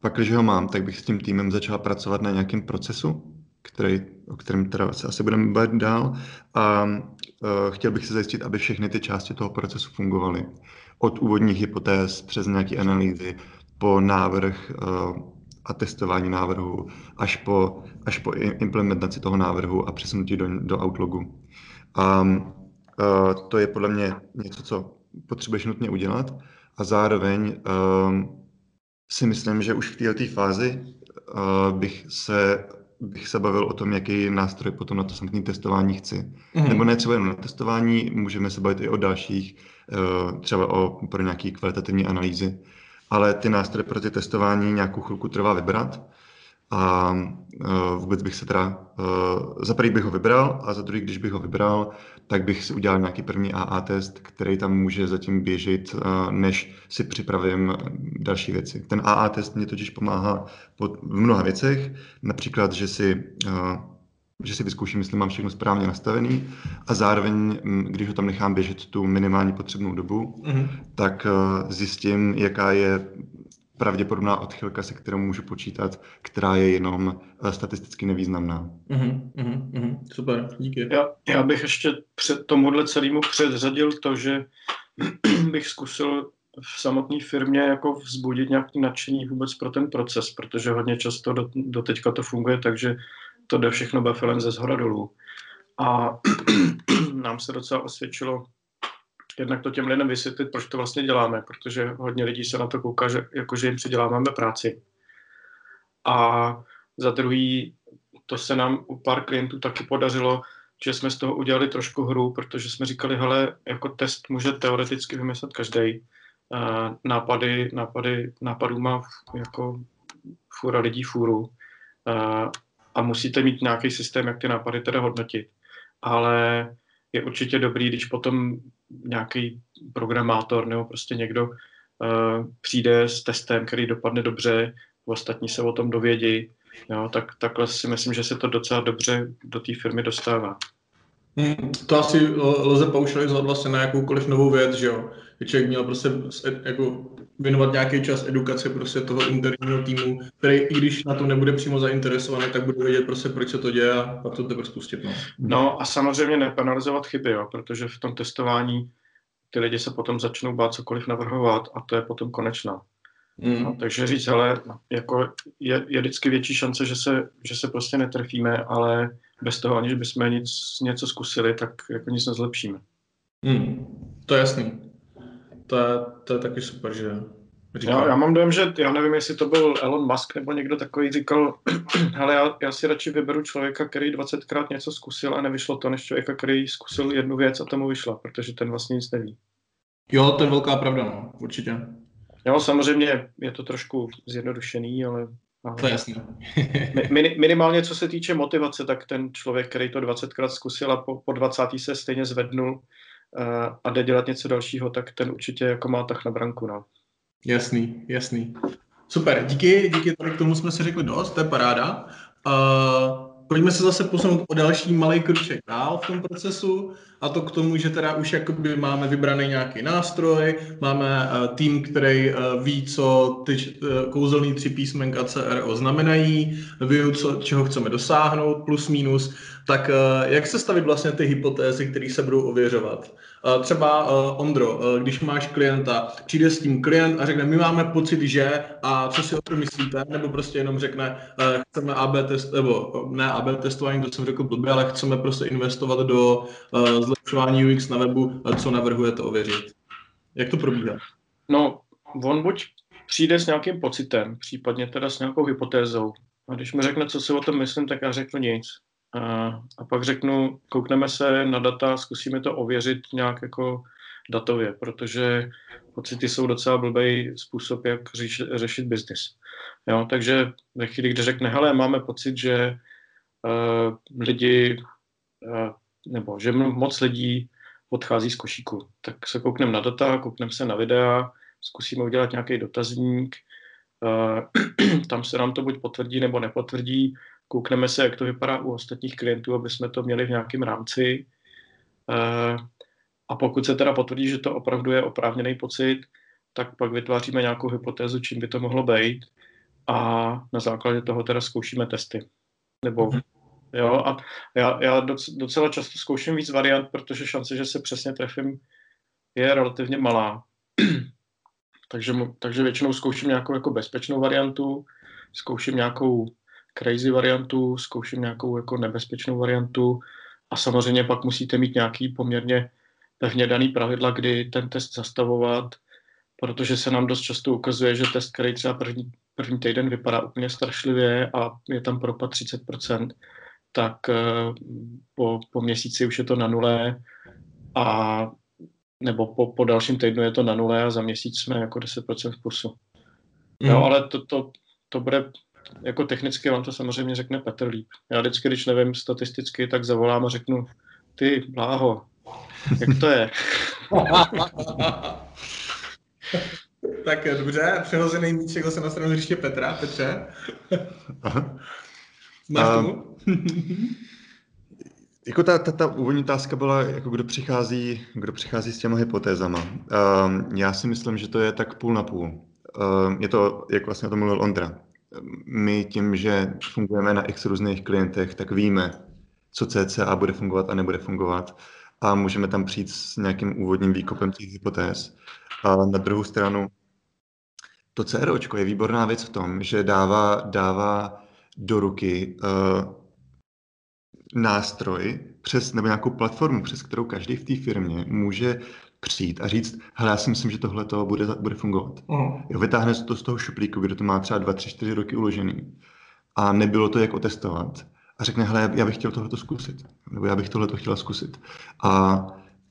pak, když ho mám, tak bych s tím týmem začal pracovat na nějakém procesu, který, o kterém teda se asi budeme bavit dál. A uh, chtěl bych se zajistit, aby všechny ty části toho procesu fungovaly. Od úvodních hypotéz přes nějaké analýzy, po návrh uh, a testování návrhu, až po, až po implementaci toho návrhu a přesunutí do, do Outlooku. Um, Uh, to je podle mě něco, co potřebuješ nutně udělat a zároveň uh, si myslím, že už v této fázi uh, bych se bych se bavil o tom, jaký nástroj potom na to samotné testování chci. Mm-hmm. Nebo ne třeba jen na testování, můžeme se bavit i o dalších, uh, třeba o, pro nějaké kvalitativní analýzy, ale ty nástroje pro ty testování nějakou chvilku trvá vybrat a uh, vůbec bych se teda, uh, za prvý bych ho vybral a za druhý, když bych ho vybral, tak bych si udělal nějaký první AA test, který tam může zatím běžet, uh, než si připravím další věci. Ten AA test mě totiž pomáhá v mnoha věcech, například, že si že si vyzkouším, jestli mám všechno správně nastavený a zároveň, když ho tam nechám běžet tu minimální potřebnou dobu, mm-hmm. tak zjistím, jaká je pravděpodobná odchylka, se kterou můžu počítat, která je jenom uh, statisticky nevýznamná. Mm-hmm, mm-hmm, super, díky. Já, já bych ještě před tomuhle celému předřadil to, že bych zkusil v samotné firmě jako vzbudit nějaký nadšení vůbec pro ten proces, protože hodně často do, do teďka to funguje takže to jde všechno bafilem ze zhora dolů. A nám se docela osvědčilo jednak to těm lidem vysvětlit, proč to vlastně děláme, protože hodně lidí se na to kouká, že, jako, že jim přiděláváme práci. A za druhý, to se nám u pár klientů taky podařilo, že jsme z toho udělali trošku hru, protože jsme říkali, hele, jako test může teoreticky vymyslet každý. Nápady, nápady, nápadů má jako fura lidí fůru a musíte mít nějaký systém, jak ty nápady teda hodnotit. Ale je určitě dobrý, když potom nějaký programátor nebo prostě někdo uh, přijde s testem, který dopadne dobře, ostatní se o tom dovědí, jo, tak takhle si myslím, že se to docela dobře do té firmy dostává. Hmm, to asi lze paušalizovat vlastně na jakoukoliv novou věc, že jo. Že člověk měl prostě jako věnovat nějaký čas edukace prostě toho interního týmu, který i když na to nebude přímo zainteresovaný, tak bude vědět prostě, proč se to děje a pak to teprve spustit. No. no a samozřejmě nepenalizovat chyby, jo, protože v tom testování ty lidi se potom začnou bát cokoliv navrhovat a to je potom konečná. Mm. No, takže říct, hele, jako je, je vždycky větší šance, že se, že se prostě netrfíme, ale bez toho, aniž bychom nic, něco zkusili, tak jako nic nezlepšíme. Mm. To je jasný. To je, to je taky super, že Já, já mám dojem, že já nevím, jestli to byl Elon Musk nebo někdo takový říkal, ale já, já si radši vyberu člověka, který 20krát něco zkusil a nevyšlo to, než člověka, který zkusil jednu věc a tomu vyšla, protože ten vlastně nic neví. Jo, to je velká pravda, no, určitě. Jo, samozřejmě je to trošku zjednodušený, ale... To je jasný. min, minimálně co se týče motivace, tak ten člověk, který to 20krát zkusil a po, po 20. se stejně zvednul a jde dělat něco dalšího, tak ten určitě jako má tah na branku, no. Jasný, jasný. Super, díky, díky, tady k tomu jsme si řekli dost, to je paráda. Uh, pojďme se zase posunout o další malý kruček dál v tom procesu a to k tomu, že teda už jakoby máme vybraný nějaký nástroj, máme uh, tým, který uh, ví, co ty uh, kouzelný tři písmenka CRO znamenají, ví, co, čeho chceme dosáhnout, plus minus, tak uh, jak se stavit vlastně ty hypotézy, které se budou ověřovat? Uh, třeba uh, Ondro, když máš klienta, přijde s tím klient a řekne, my máme pocit, že a co si o tom myslíte, nebo prostě jenom řekne, chceme AB test, nebo ne AB testování, to jsem řekl blbě, ale chceme prostě investovat do zlepšování UX na webu, co navrhujete ověřit. Jak to probíhá? No, on buď přijde s nějakým pocitem, případně teda s nějakou hypotézou. A když mi řekne, co si o tom myslím, tak já řeknu nic. A, a pak řeknu, koukneme se na data, zkusíme to ověřit nějak jako datově, protože pocity jsou docela blbý způsob, jak řeš, řešit biznis. Jo, takže ve chvíli, kdy řekne, hele, máme pocit, že uh, lidi uh, nebo že moc lidí odchází z košíku. Tak se koukneme na data, koukneme se na videa, zkusíme udělat nějaký dotazník, uh, tam se nám to buď potvrdí nebo nepotvrdí, koukneme se, jak to vypadá u ostatních klientů, aby jsme to měli v nějakém rámci. Uh, a pokud se teda potvrdí, že to opravdu je oprávněný pocit, tak pak vytváříme nějakou hypotézu, čím by to mohlo být a na základě toho teda zkoušíme testy. Nebo mhm. Jo, a já, já docela často zkouším víc variant, protože šance, že se přesně trefím, je relativně malá. takže, takže většinou zkouším nějakou jako bezpečnou variantu, zkouším nějakou crazy variantu, zkouším nějakou jako nebezpečnou variantu a samozřejmě pak musíte mít nějaký poměrně pevně daný pravidla, kdy ten test zastavovat, protože se nám dost často ukazuje, že test, který třeba první, první týden vypadá úplně strašlivě a je tam propad 30%, tak eh, po, po měsíci už je to na nule a nebo po, po dalším týdnu je to na nule a za měsíc jsme jako 10% v plusu. Mm. Jo, ale to, to, to bude, jako technicky vám to samozřejmě řekne Petr líp. Já vždycky, když nevím statisticky, tak zavolám a řeknu, ty, bláho, jak to je? tak dobře, přehozený míček zase na stranu hřiště Petra. Petře? Máš um, jako ta, ta, ta úvodní otázka byla, jako kdo přichází, kdo přichází s těma hypotézama. Um, já si myslím, že to je tak půl na půl. Um, je to, jak vlastně o tom mluvil Ondra. My tím, že fungujeme na x různých klientech, tak víme, co CCA bude fungovat a nebude fungovat a můžeme tam přijít s nějakým úvodním výkopem těch hypotéz. A na druhou stranu, to CROčko je výborná věc v tom, že dává, dává do ruky uh, nástroj přes, nebo nějakou platformu, přes kterou každý v té firmě může přijít a říct, hele, já si myslím, že tohle to bude, bude fungovat. Uh. Jo, vytáhne to z toho šuplíku, kde to má třeba 2, 3, 4 roky uložený a nebylo to jak otestovat a řekne, hele, já bych chtěl tohleto zkusit, nebo já bych tohleto chtěla zkusit. A,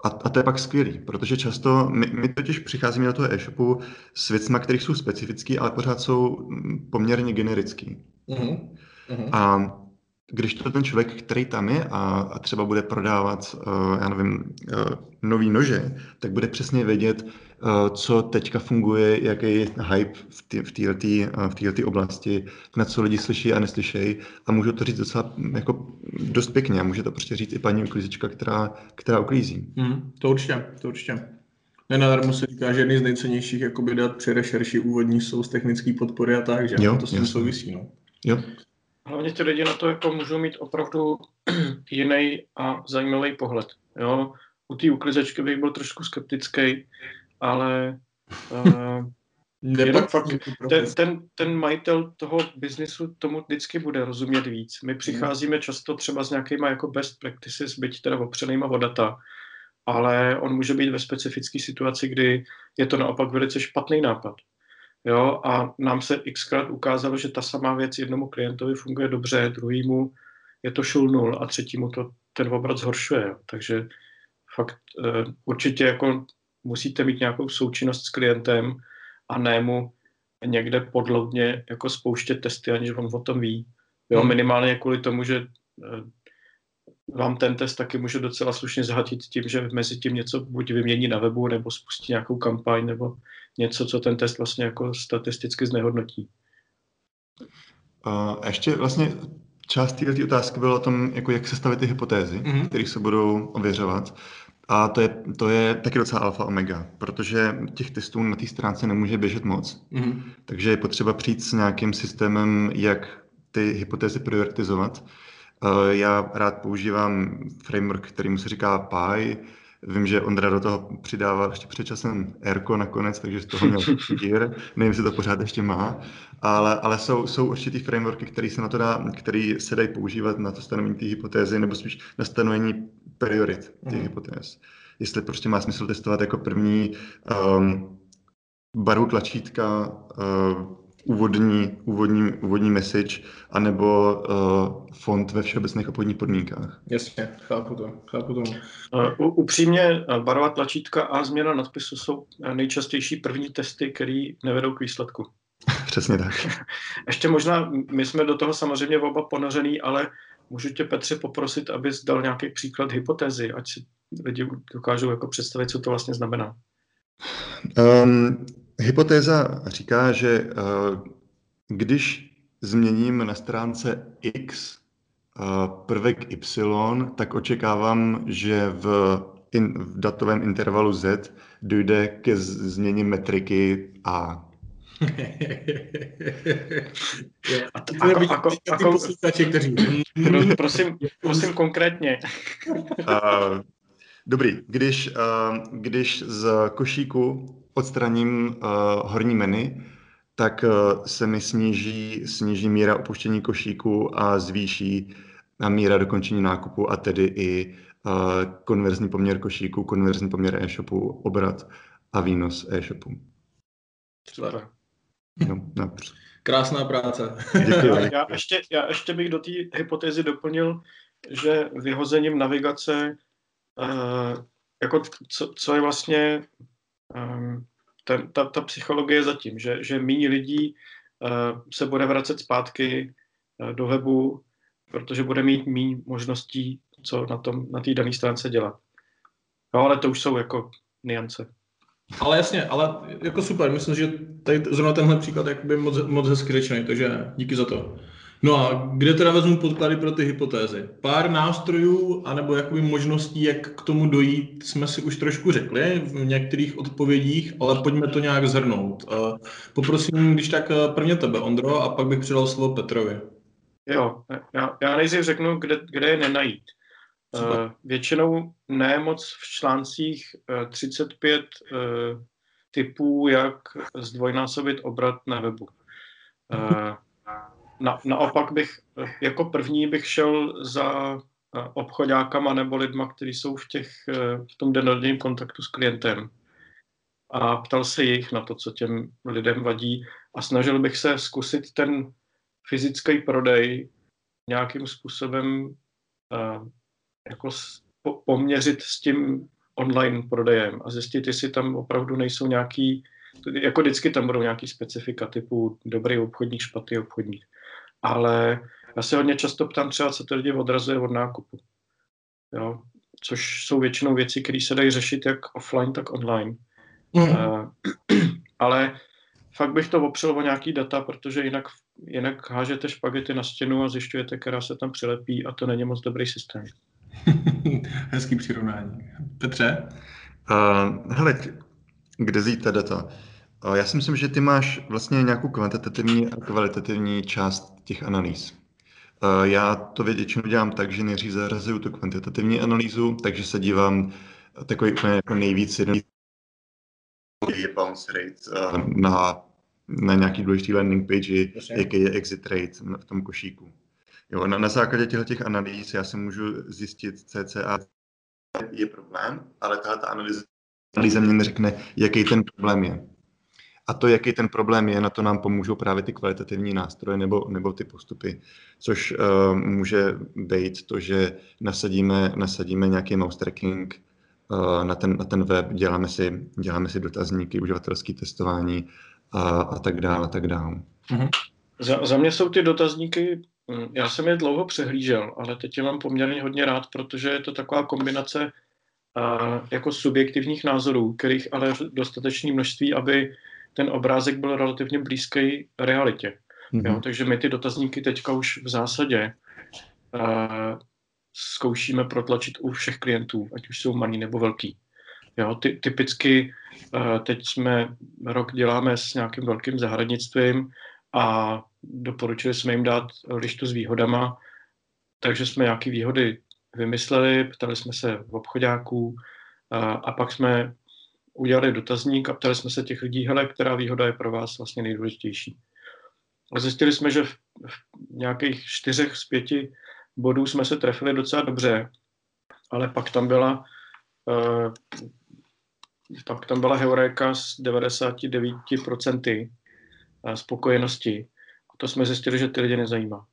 a, a to je pak skvělý, protože často my, my totiž přicházíme do toho e-shopu s věcmi, které jsou specifické, ale pořád jsou poměrně generický. Uh-huh. Uh-huh. A když to ten člověk, který tam je a, a třeba bude prodávat, uh, já nevím, uh, nový nože, tak bude přesně vědět, uh, co teďka funguje, jaký je hype v této v v oblasti, na co lidi slyší a neslyšejí a můžu to říct docela jako dost pěkně a může to prostě říct i paní uklízečka, která, která uklízí. Mm, to určitě, to určitě. Nenadarmo se říká, že jedný z nejcennějších jakoby dat při rešerši úvodní jsou z technické podpory a tak, že jo, to s tím souvisí. No. Jo. Hlavně ty lidi na to jako můžou mít opravdu jiný a zajímavý pohled. Jo? U té uklizečky bych byl trošku skeptický, ale uh, jenom fakt, ten, ten, ten majitel toho biznisu tomu vždycky bude rozumět víc. My přicházíme často třeba s nějakýma jako best practices, byť teda opřenýma o data, ale on může být ve specifické situaci, kdy je to naopak velice špatný nápad. Jo, a nám se xkrát ukázalo, že ta samá věc jednomu klientovi funguje dobře, druhýmu je to šul nul a třetímu to ten obrat zhoršuje. Jo. Takže fakt uh, určitě jako musíte mít nějakou součinnost s klientem a ne mu někde podloudně jako spouštět testy, aniž on o tom ví. Jo, hmm. minimálně kvůli tomu, že uh, vám ten test taky může docela slušně zhatit tím, že mezi tím něco buď vymění na webu, nebo spustí nějakou kampaň, nebo něco, co ten test vlastně jako statisticky znehodnotí. A ještě vlastně část této otázky byla o tom, jako jak sestavit ty hypotézy, mm-hmm. které se budou ověřovat. A to je, to je taky docela alfa omega, protože těch testů na té stránce nemůže běžet moc. Mm-hmm. Takže je potřeba přijít s nějakým systémem, jak ty hypotézy prioritizovat. Já rád používám framework, který mu se říká PI. Vím, že Ondra do toho přidával ještě před časem Erko nakonec, takže z toho měl dír. Nevím, jestli to pořád ještě má. Ale, ale jsou, jsou určitý frameworky, které se na to dá, který se dají používat na to stanovení té hypotézy, nebo spíš na stanovení priorit těch mm. hypotéz. Jestli prostě má smysl testovat jako první um, barvu tlačítka, uh, úvodní, úvodní, úvodní message, anebo uh, font ve všeobecných obchodních podmínkách. Jasně, chápu to. Chápu to. Uh, upřímně, eh, barva tlačítka a změna nadpisu jsou nejčastější první testy, které nevedou k výsledku. Přesně tak. Ještě možná, my jsme do toho samozřejmě oba ponořený, ale můžu tě, Petře, poprosit, abys dal nějaký příklad hypotézy, ať si lidi dokážou jako představit, co to vlastně znamená. Um, Hypotéza říká, že eh, když změním na stránce X eh, prvek Y, tak očekávám, že v, in, v datovém intervalu Z dojde ke změně metriky A. prosím, prosím konkrétně. Uh, dobrý, když, uh, když z košíku odstraním uh, horní menu, tak uh, se mi sníží, sníží míra opuštění košíku a zvýší na míra dokončení nákupu a tedy i konverzní poměr košíku, konverzní poměr e-shopu, obrat a výnos e-shopu. Super. No, no. Krásná práce. Děkuji. já, ještě, já ještě bych do té hypotézy doplnil, že vyhozením navigace, uh, jako co, co je vlastně um, ten, ta, ta psychologie zatím, že, že méně lidí uh, se bude vracet zpátky uh, do webu, protože bude mít méně možností, co na tom na té dané stránce dělat. No, ale to už jsou jako niance. Ale jasně, ale jako super, myslím, že tady zrovna tenhle příklad je moc, moc hezky řečený, takže díky za to. No a kde teda vezmu podklady pro ty hypotézy? Pár nástrojů anebo jakoby možností, jak k tomu dojít, jsme si už trošku řekli v některých odpovědích, ale pojďme to nějak zhrnout. Poprosím, když tak prvně tebe, Ondro, a pak bych předal slovo Petrovi. Jo, já, já nejdřív řeknu, kde, kde je nenajít. Uh, většinou ne moc v článcích uh, 35 uh, typů, jak zdvojnásobit obrat na webu. Na, naopak bych, jako první bych šel za obchodákama nebo lidma, kteří jsou v, těch, v tom dennodenním kontaktu s klientem. A ptal se jich na to, co těm lidem vadí. A snažil bych se zkusit ten fyzický prodej nějakým způsobem uh, jako po, poměřit s tím online prodejem a zjistit, jestli tam opravdu nejsou nějaký, jako vždycky tam budou nějaký specifika typu dobrý obchodník, špatný obchodník ale já se hodně často ptám třeba, co to lidi odrazuje od nákupu. Jo? Což jsou většinou věci, které se dají řešit jak offline, tak online. Mm. Uh, ale fakt bych to opřel o nějaký data, protože jinak, jinak hážete špagety na stěnu a zjišťujete, která se tam přilepí a to není moc dobrý systém. Hezký přirovnání. Petře? Uh, hele, kde zjít ta data? Já si myslím, že ty máš vlastně nějakou kvantitativní a kvalitativní část těch analýz. Já to většinou dělám tak, že nejdřív zařazuju tu kvantitativní analýzu, takže se dívám takový úplně jako nejvíc jednoduchý je bounce rate na, na nějaký důležitý landing page, jaký je exit rate v tom košíku. Jo, na, na základě těchto těch analýz já si můžu zjistit CCA je problém, ale tahle ta analýza, analýza mě neřekne, jaký ten problém je. A to, jaký ten problém je, na to nám pomůžou právě ty kvalitativní nástroje nebo, nebo ty postupy, což uh, může být to, že nasadíme, nasadíme nějaký mouse tracking uh, na, ten, na ten web, děláme si, děláme si dotazníky, uživatelské testování a, a tak dále, a tak dále. Mm-hmm. Za, za mě jsou ty dotazníky, hm, já jsem je dlouho přehlížel, ale teď je mám poměrně hodně rád, protože je to taková kombinace uh, jako subjektivních názorů, kterých ale dostatečné množství, aby ten obrázek byl relativně blízký realitě. Mm-hmm. Jo, takže my ty dotazníky teďka už v zásadě uh, zkoušíme protlačit u všech klientů, ať už jsou malí nebo velký. Jo, ty, typicky uh, teď jsme rok děláme s nějakým velkým zahradnictvím a doporučili jsme jim dát lištu s výhodama, takže jsme nějaké výhody vymysleli, ptali jsme se v obchodáků uh, a pak jsme udělali dotazník a ptali jsme se těch lidí, hele, která výhoda je pro vás vlastně nejdůležitější. A zjistili jsme, že v, v nějakých čtyřech z pěti bodů jsme se trefili docela dobře, ale pak tam byla uh, pak tam byla heuréka s 99% eh, spokojenosti. A to jsme zjistili, že ty lidi nezajímá.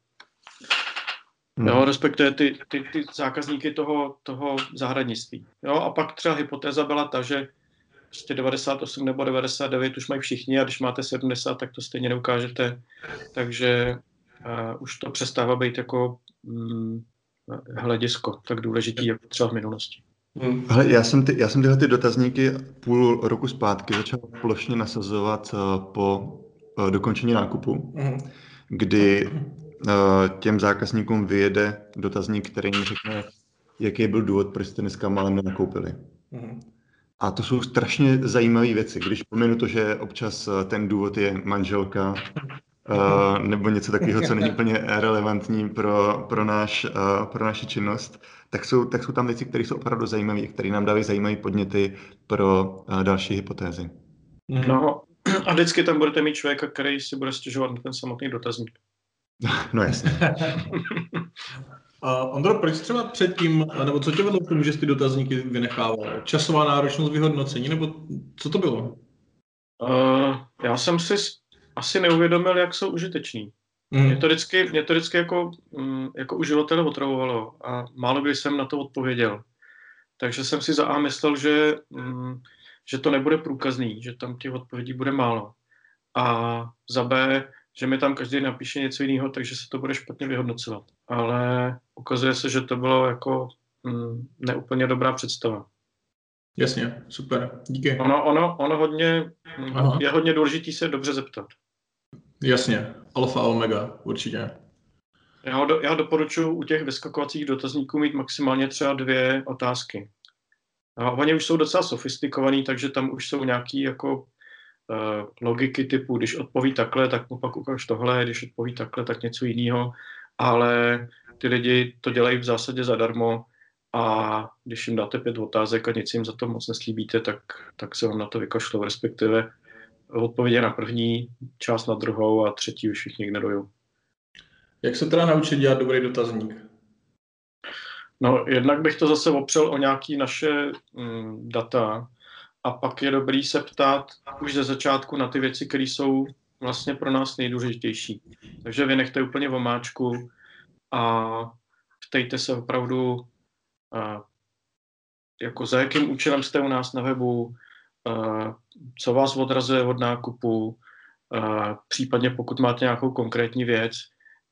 Hmm. Jo, respektive ty, ty, ty zákazníky toho, toho zahradnictví. Jo, a pak třeba hypotéza byla ta, že prostě 98 nebo 99 už mají všichni a když máte 70, tak to stejně neukážete. Takže uh, už to přestává být jako um, hledisko tak důležitý, jako třeba v minulosti. Hmm. Ale já jsem, ty, já jsem tyhle ty dotazníky půl roku zpátky začal plošně nasazovat uh, po uh, dokončení nákupu, hmm. kdy uh, těm zákazníkům vyjede dotazník, který mi řekne, jaký byl důvod, proč jste dneska málem nenakoupili. Hmm. A to jsou strašně zajímavé věci. Když pominu to, že občas eh, ten důvod je manželka, uh, nebo něco takového, co není úplně relevantní pro, pro, náš, uh, pro naši činnost, tak jsou, tak jsou tam věci, které jsou opravdu zajímavé, které nám dávají zajímavé podněty pro uh, další hypotézy. No a vždycky tam budete mít člověka, který si bude stěžovat na ten samotný dotazník. No jasně. Uh, Ondro, proč třeba předtím, nebo co tě vedlo k tomu, že jsi ty dotazníky vynechával? Časová náročnost vyhodnocení, nebo co to bylo? Uh, já jsem si asi neuvědomil, jak jsou užiteční. Mm. Mě to vždycky, mě to vždycky jako, um, jako uživatele otravovalo a málo kdy jsem na to odpověděl. Takže jsem si za A myslel, že, um, že to nebude průkazný, že tam těch odpovědí bude málo. A za B, že mi tam každý napíše něco jiného, takže se to bude špatně vyhodnocovat. Ale ukazuje se, že to bylo jako um, neúplně dobrá představa. Jasně, super, díky. Ono, ono, ono hodně, Aha. je hodně důležitý se dobře zeptat. Jasně, alfa a omega, určitě. Já, do, já doporučuji u těch vyskakovacích dotazníků mít maximálně třeba dvě otázky. A oni už jsou docela sofistikovaný, takže tam už jsou nějaký jako uh, logiky typu, když odpoví takhle, tak mu pak ukáž tohle, když odpoví takhle, tak něco jiného. Ale ty lidi to dělají v zásadě zadarmo a když jim dáte pět otázek a nic jim za to moc neslíbíte, tak, tak se vám na to vykašlou, respektive odpovědi na první, část na druhou a třetí už všichni ignorují. Jak se teda naučit dělat dobrý dotazník? No, jednak bych to zase opřel o nějaké naše mm, data a pak je dobrý se ptát už ze začátku na ty věci, které jsou vlastně pro nás nejdůležitější. Takže vy nechte úplně v omáčku a ptejte se opravdu, a, jako za jakým účelem jste u nás na webu, co vás odrazuje od nákupu, případně pokud máte nějakou konkrétní věc,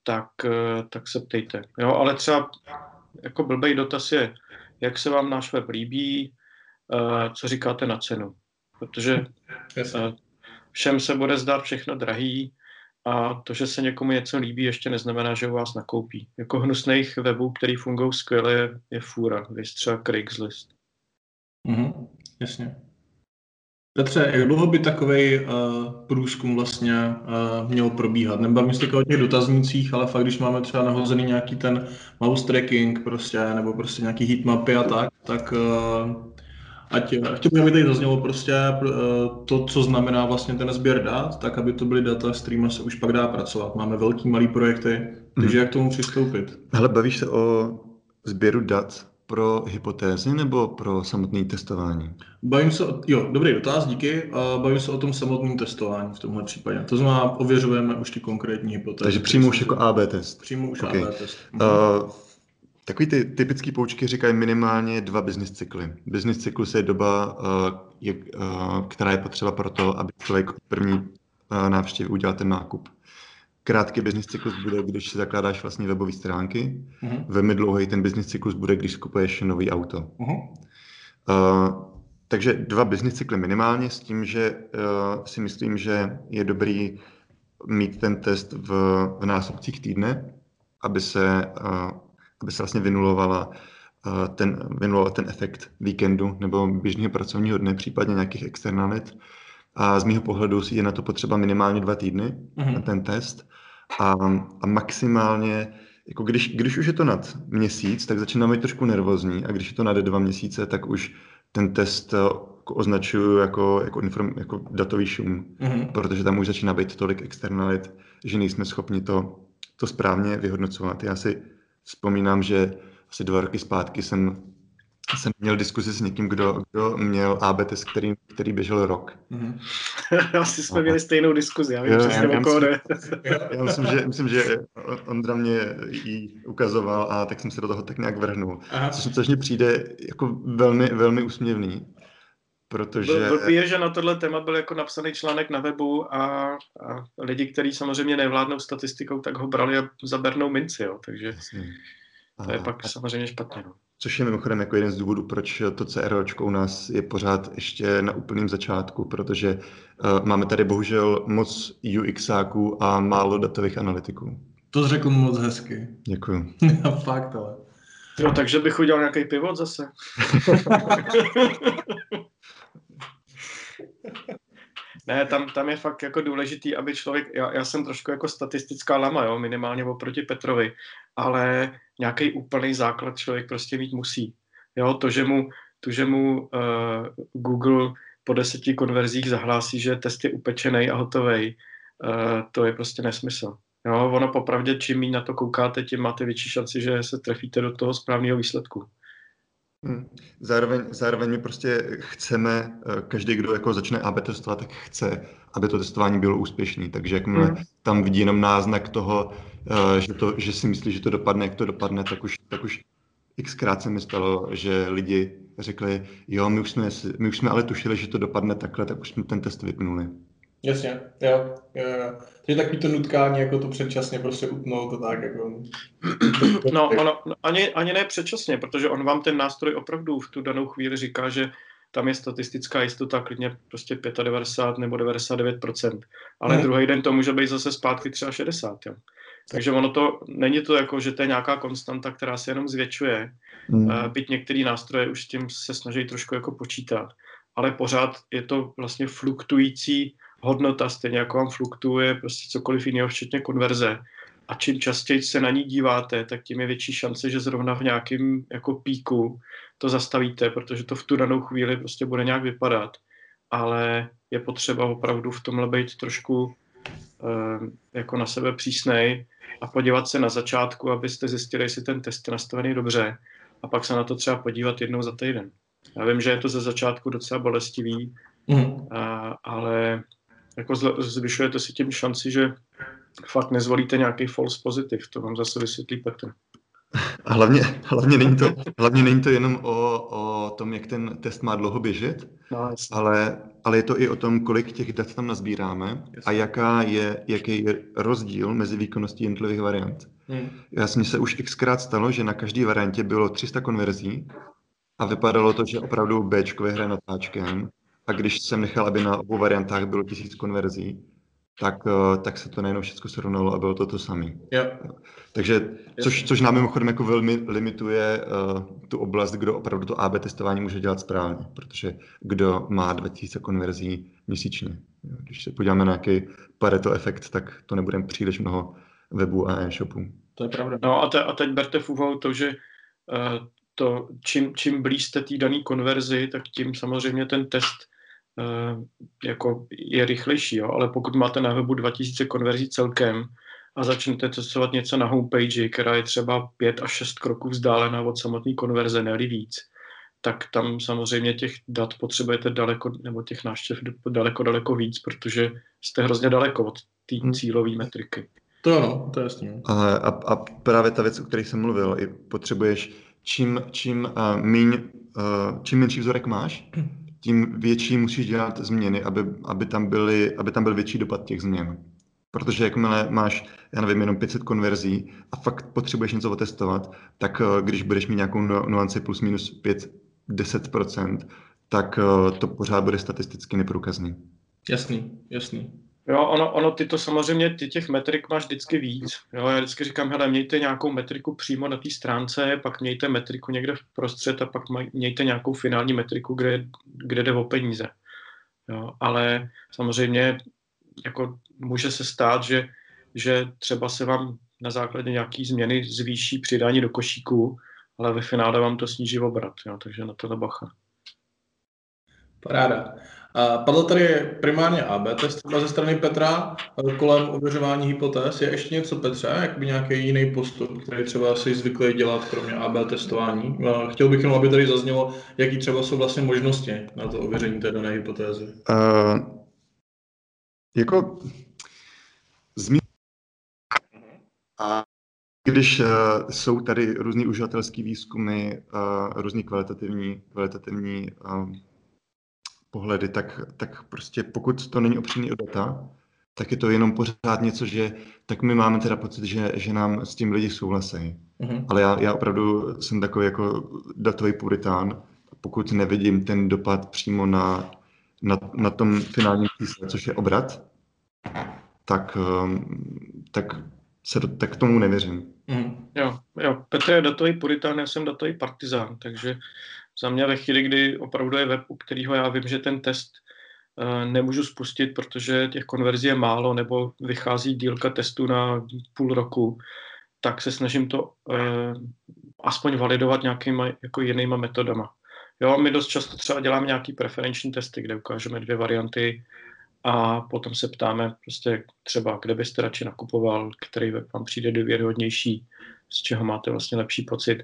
tak, e, tak se ptejte. Jo, ale třeba jako blbej dotaz je, jak se vám náš web líbí, co říkáte na cenu. Protože všem se bude zdát všechno drahý a to, že se někomu něco líbí, ještě neznamená, že u vás nakoupí. Jako hnusných webů, který fungují skvěle, je, je fůra. Vy třeba Craigslist. Mhm, jasně. Petře, jak dlouho by takový uh, průzkum vlastně uh, měl probíhat? Nebavím se o těch dotaznících, ale fakt, když máme třeba nahozený nějaký ten mouse tracking prostě, nebo prostě nějaký heatmapy a tak, tak uh, ať, chtěl bych, aby tady zaznělo prostě uh, to, co znamená vlastně ten sběr dat, tak aby to byly data, s kterými se už pak dá pracovat. Máme velký, malý projekty, takže hmm. jak k tomu přistoupit? Hele, bavíš se o sběru dat pro hypotézy nebo pro samotné testování? Bavím se o, jo, dobrý dotaz, díky. Bavím se o tom samotném testování v tomhle případě. To znamená, ověřujeme už ty konkrétní hypotézy. Takže přímo už jako AB test. Přímo už okay. AB test. Mhm. Uh, Takový ty typické poučky říkají minimálně dva business cykly. Business cyklus je doba, je, uh, která je potřeba pro to, aby člověk první uh, návštěvě udělal ten nákup. Krátký business cyklus bude, když si zakládáš vlastně webové stránky. Uh-huh. Velmi dlouhý ten business cyklus bude, když skupuješ nový auto. Uh-huh. Uh, takže dva business cykly minimálně s tím, že uh, si myslím, že je dobrý mít ten test v, v násobcích týdne, aby se, uh, aby se vlastně vynulovala uh, ten, vynuloval ten efekt víkendu nebo běžného pracovního dne, případně nějakých externalit. A z mého pohledu je na to potřeba minimálně dva týdny mm-hmm. na ten test a, a maximálně, jako když, když už je to nad měsíc, tak začínáme být trošku nervózní a když je to nad dva měsíce, tak už ten test eh, jako označuju jako, jako, inform, jako datový šum, mm-hmm. protože tam už začíná být tolik externalit, že nejsme schopni to, to správně vyhodnocovat. Já si vzpomínám, že asi dva roky zpátky jsem jsem měl diskuzi s někým, kdo, kdo měl AB test, který, který běžel rok. Mm-hmm. Asi jsme měli stejnou diskuzi, já vím jo, přesně já, o Já myslím, že, myslím, že Ondra mě ji ukazoval a tak jsem se do toho tak nějak vrhnul. Aha. Což, což mi přijde jako velmi, velmi úsměvný. Protože... Blbý je, že na tohle téma byl jako napsaný článek na webu a, a lidi, kteří samozřejmě nevládnou statistikou, tak ho brali za bernou minci, jo, takže to je pak samozřejmě špatně. No. Což je mimochodem jako jeden z důvodů, proč to CROčko u nás je pořád ještě na úplném začátku, protože uh, máme tady bohužel moc UXáků a málo datových analytiků. To řekl moc hezky. Děkuji. Fakt, ale. Jo, takže bych udělal nějaký pivot zase. Ne, tam, tam je fakt jako důležitý, aby člověk, já, já jsem trošku jako statistická lama, jo, minimálně oproti Petrovi, ale nějaký úplný základ člověk prostě mít musí. Jo, to, že mu, to, že mu uh, Google po deseti konverzích zahlásí, že test je upečený a hotový, uh, to je prostě nesmysl. Jo, ono popravdě, čím méně na to koukáte, tím máte větší šanci, že se trefíte do toho správného výsledku. Hmm. Zároveň, zároveň my prostě chceme, eh, každý, kdo jako začne AB testovat, tak chce, aby to testování bylo úspěšné. Takže jakmile hmm. tam vidí jenom náznak toho, eh, že, to, že si myslí, že to dopadne, jak to dopadne, tak už, tak už xkrát se mi stalo, že lidi řekli, jo, my už, jsme, my už jsme ale tušili, že to dopadne takhle, tak už jsme ten test vypnuli. Jasně, jo, jo. Takže takový to nutkání, jako to předčasně prostě utnout, to tak jako... No, ono, ani, ani ne předčasně, protože on vám ten nástroj opravdu v tu danou chvíli říká, že tam je statistická jistota klidně prostě 95 nebo 99%, ale hmm. druhý den to může být zase zpátky třeba 60, jo. Takže ono to, není to jako, že to je nějaká konstanta, která se jenom zvětšuje, hmm. byť některé nástroje už s tím se snaží trošku jako počítat, ale pořád je to vlastně fluktující hodnota, stejně jako vám fluktuuje prostě cokoliv jiného, včetně konverze. A čím častěji se na ní díváte, tak tím je větší šance, že zrovna v nějakém jako píku to zastavíte, protože to v tu danou chvíli prostě bude nějak vypadat. Ale je potřeba opravdu v tomhle být trošku eh, jako na sebe přísnej a podívat se na začátku, abyste zjistili, jestli ten test je nastavený dobře a pak se na to třeba podívat jednou za týden. Já vím, že je to ze začátku docela bolestivý, mm. a, ale jako zvyšujete si tím šanci, že fakt nezvolíte nějaký false pozitiv. To vám zase vysvětlí Petr. A hlavně, hlavně, není to, hlavně není to jenom o, o tom, jak ten test má dlouho běžet, no, ale, ale je to i o tom, kolik těch dat tam nazbíráme jasně. a jaká je, jaký je rozdíl mezi výkonností jednotlivých variant. Hmm. Já jsem se už xkrát stalo, že na každé variantě bylo 300 konverzí a vypadalo to, že opravdu B hraje natáčkem a když jsem nechal, aby na obou variantách bylo tisíc konverzí, tak, eh, tak se to najednou všechno srovnalo a bylo to to samé. Takže, což, což nám mimochodem jako velmi limituje uh, tu oblast, kdo opravdu to AB testování může dělat správně, protože kdo má 2000 konverzí měsíčně. Když se podíváme na nějaký Pareto efekt, tak to nebude příliš mnoho webů a e-shopů. To je pravda. No a, te, a teď berte v úvahu to, že uh, to, čím, čím blíž jste té dané konverzi, tak tím samozřejmě ten test jako je rychlejší, jo? ale pokud máte na webu 2000 konverzí celkem a začnete testovat něco na homepage, která je třeba 5 až 6 kroků vzdálená od samotné konverze, ne víc, tak tam samozřejmě těch dat potřebujete daleko, nebo těch návštěv daleko, daleko víc, protože jste hrozně daleko od té hmm. cílové metriky. To ano, to je jasně. A, a, a právě ta věc, o které jsem mluvil, i potřebuješ čím, čím, uh, míň, uh, čím menší vzorek máš, tím větší musíš dělat změny, aby, aby, tam, byly, aby tam byl větší dopad těch změn. Protože jakmile máš, já nevím, jenom 500 konverzí a fakt potřebuješ něco otestovat, tak eh, když budeš mít nějakou nuanci plus minus 5-10%, tak eh, to pořád bude statisticky neprůkazný. Jasný, jasný. Jo, ono, ono ty to samozřejmě, ty těch metrik máš vždycky víc. Jo, já vždycky říkám, hele, mějte nějakou metriku přímo na té stránce, pak mějte metriku někde v prostřed a pak mějte nějakou finální metriku, kde, kde jde o peníze. Jo, ale samozřejmě jako může se stát, že, že třeba se vám na základě nějaký změny zvýší přidání do košíku, ale ve finále vám to sníží obrat, jo, takže na to bacha. Paráda. Padl tady primárně AB test ze strany Petra kolem ověřování hypotéz. Je ještě něco, Petře, by nějaký jiný postup, který třeba si zvyklý dělat, kromě AB testování? Chtěl bych jenom, aby tady zaznělo, jaký třeba jsou vlastně možnosti na to ověření té dané hypotézy. Uh, jako zmí... A když uh, jsou tady různý uživatelský výzkumy, uh, různý kvalitativní, kvalitativní uh, pohledy, tak, tak prostě pokud to není opřený o data, tak je to jenom pořád něco, že tak my máme teda pocit, že, že nám s tím lidi souhlasí. Mm-hmm. Ale já, já opravdu jsem takový jako datový puritán. Pokud nevidím ten dopad přímo na, na, na tom finálním čísle, což je obrat, tak, um, tak, se do, tak tomu nevěřím. Mm. Jo, jo, Petr je datový puritán, já jsem datový partizán, takže za mě ve chvíli, kdy opravdu je web, u kterého já vím, že ten test uh, nemůžu spustit, protože těch konverzí je málo, nebo vychází dílka testů na půl roku, tak se snažím to uh, aspoň validovat nějakýma jako jinýma metodama. Jo, my dost často třeba děláme nějaký preferenční testy, kde ukážeme dvě varianty a potom se ptáme prostě třeba, kde byste radši nakupoval, který vám přijde důvěryhodnější, z čeho máte vlastně lepší pocit.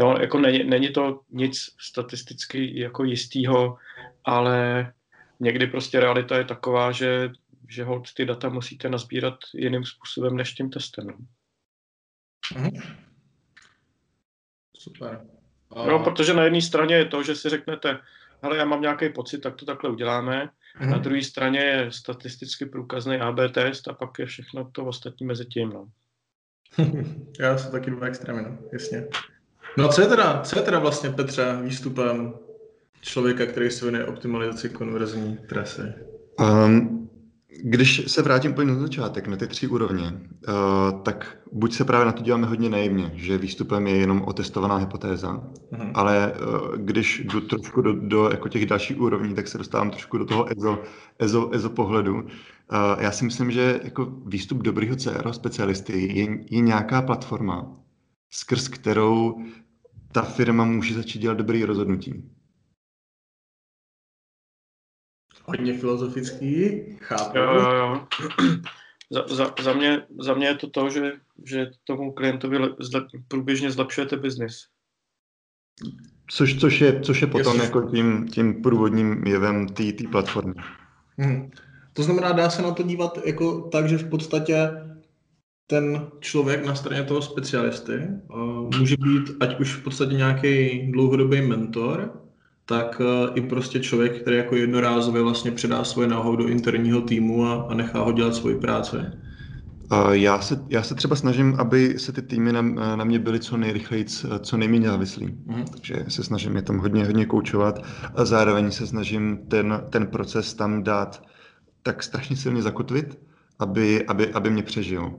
Jo, jako není, není to nic statisticky jako jistýho, ale někdy prostě realita je taková, že, že hold ty data musíte nazbírat jiným způsobem než tím testem. Mhm. Super. A... No, protože na jedné straně je to, že si řeknete, hele, já mám nějaký pocit, tak to takhle uděláme. Mm-hmm. Na druhé straně je statisticky průkazný AB test a pak je všechno to ostatní mezi tím. No. já jsem taky dva extrémy, no, jasně. No a co je teda, co je teda vlastně, Petře, výstupem člověka, který se věnuje optimalizaci konverzní trasy? Um, když se vrátím úplně na začátek, na ty tři úrovně, uh, tak buď se právě na to díváme hodně naivně, že výstupem je jenom otestovaná hypotéza, uh-huh. ale uh, když jdu trošku do, do jako těch dalších úrovní, tak se dostávám trošku do toho EZO, EZO, EZO pohledu. Uh, já si myslím, že jako výstup dobrýho CRO specialisty je, je nějaká platforma, skrz kterou ta firma může začít dělat dobrý rozhodnutí. Hodně filozofický, chápu. Jo, jo, jo. Za, za, za, mě, za mě je to to, že, že tomu klientovi zlep, průběžně zlepšujete biznis. Což, což, je, což je potom Jestli... jako tím, tím průvodním jevem té platformy. Hmm. To znamená, dá se na to dívat jako tak, že v podstatě ten člověk na straně toho specialisty uh, může být ať už v podstatě nějaký dlouhodobý mentor, tak uh, i prostě člověk, který jako jednorázově vlastně předá svoje know do interního týmu a, a nechá ho dělat svoji práci. Uh, já se, já se třeba snažím, aby se ty týmy na, na mě byly co nejrychleji, co nejméně závislí. Mm. Takže se snažím je tam hodně, hodně koučovat a zároveň se snažím ten, ten proces tam dát tak strašně silně zakotvit, aby, aby, aby mě přežil.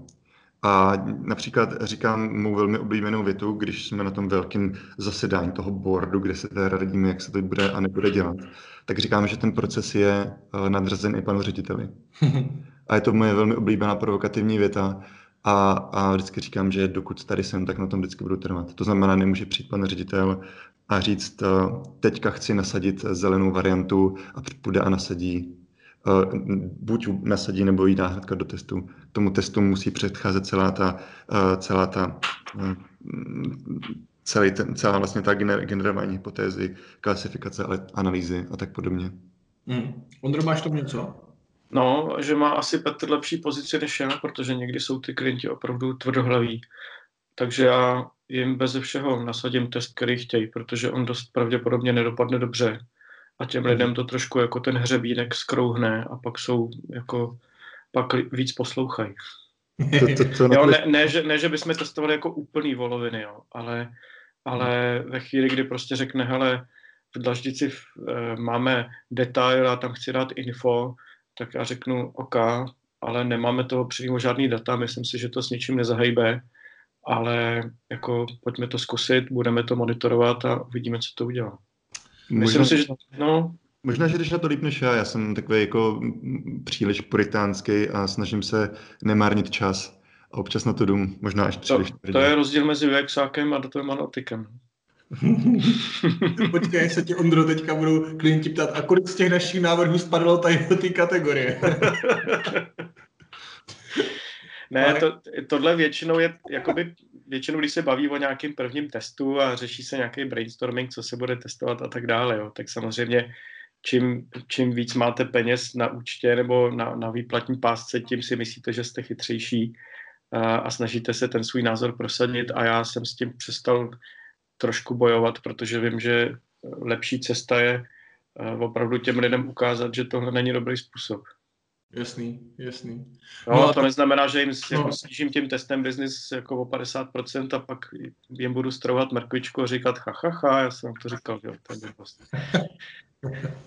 A například říkám mu velmi oblíbenou větu, když jsme na tom velkém zasedání toho boardu, kde se teda radíme, jak se to bude a nebude dělat, tak říkám, že ten proces je eh, nadřazen i panu řediteli. A je to moje velmi oblíbená provokativní věta. A, a vždycky říkám, že dokud tady jsem, tak na tom vždycky budu trvat. To znamená, nemůže přijít pan ředitel a říct, eh, teďka chci nasadit zelenou variantu a půjde a nasadí buď nasadí nebo jí dá hnedka do testu. Tomu testu musí předcházet celá ta, eh, celá ta eh, celý ten, celá vlastně ta gener, generování hypotézy, klasifikace, analýzy a tak podobně. Hmm. Ondro, máš to něco? No, že má asi Petr lepší pozici než já, protože někdy jsou ty klienti opravdu tvrdohlaví. Takže já jim bez všeho nasadím test, který chtějí, protože on dost pravděpodobně nedopadne dobře a těm lidem to trošku jako ten hřebínek skrouhne a pak jsou jako, pak víc poslouchají. To, to, to jo, ne, ne, že, ne, že bychom testovali jako úplný voloviny, jo, ale, ale ve chvíli, kdy prostě řekne, hele, v dlaždici e, máme detail a tam chci dát info, tak já řeknu OK, ale nemáme toho přímo žádný data, myslím si, že to s ničím nezahejbe, ale jako pojďme to zkusit, budeme to monitorovat a uvidíme, co to udělá. Myslím si, že no, Možná, že když na to líp než já, já jsem takový jako příliš puritánský a snažím se nemárnit čas. A občas na to jdu možná až příliš. To, to je rozdíl mezi UXákem a datovým analytikem. Počkej, se ti Ondro teďka budou klienti ptát, a kolik z těch našich návrhů spadalo tady do té kategorie? ne, to, tohle většinou je jakoby většinou, když se baví o nějakém prvním testu a řeší se nějaký brainstorming, co se bude testovat a tak dále, jo, tak samozřejmě čím, čím víc máte peněz na účtě nebo na, na výplatní pásce, tím si myslíte, že jste chytřejší a, a snažíte se ten svůj názor prosadit a já jsem s tím přestal trošku bojovat, protože vím, že lepší cesta je opravdu těm lidem ukázat, že tohle není dobrý způsob. Jasný, jasný. No, no a to neznamená, že jim no. jako snížím tím testem biznis jako o 50% a pak jim budu strouhat mrkvičku a říkat ha, ha, ha, já jsem to říkal, jo, to je prostě.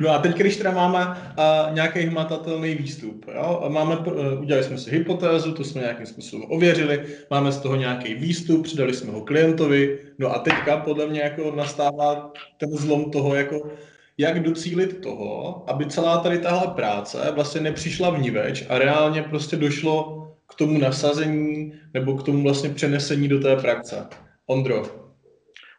No a teď, když teda máme uh, nějaký hmatatelný výstup, jo? máme, uh, udělali jsme si hypotézu, to jsme nějakým způsobem ověřili, máme z toho nějaký výstup, přidali jsme ho klientovi, no a teďka podle mě jako nastává ten zlom toho, jako jak docílit toho, aby celá tady tahle práce vlastně nepřišla vníveč a reálně prostě došlo k tomu nasazení nebo k tomu vlastně přenesení do té praxe. Ondro.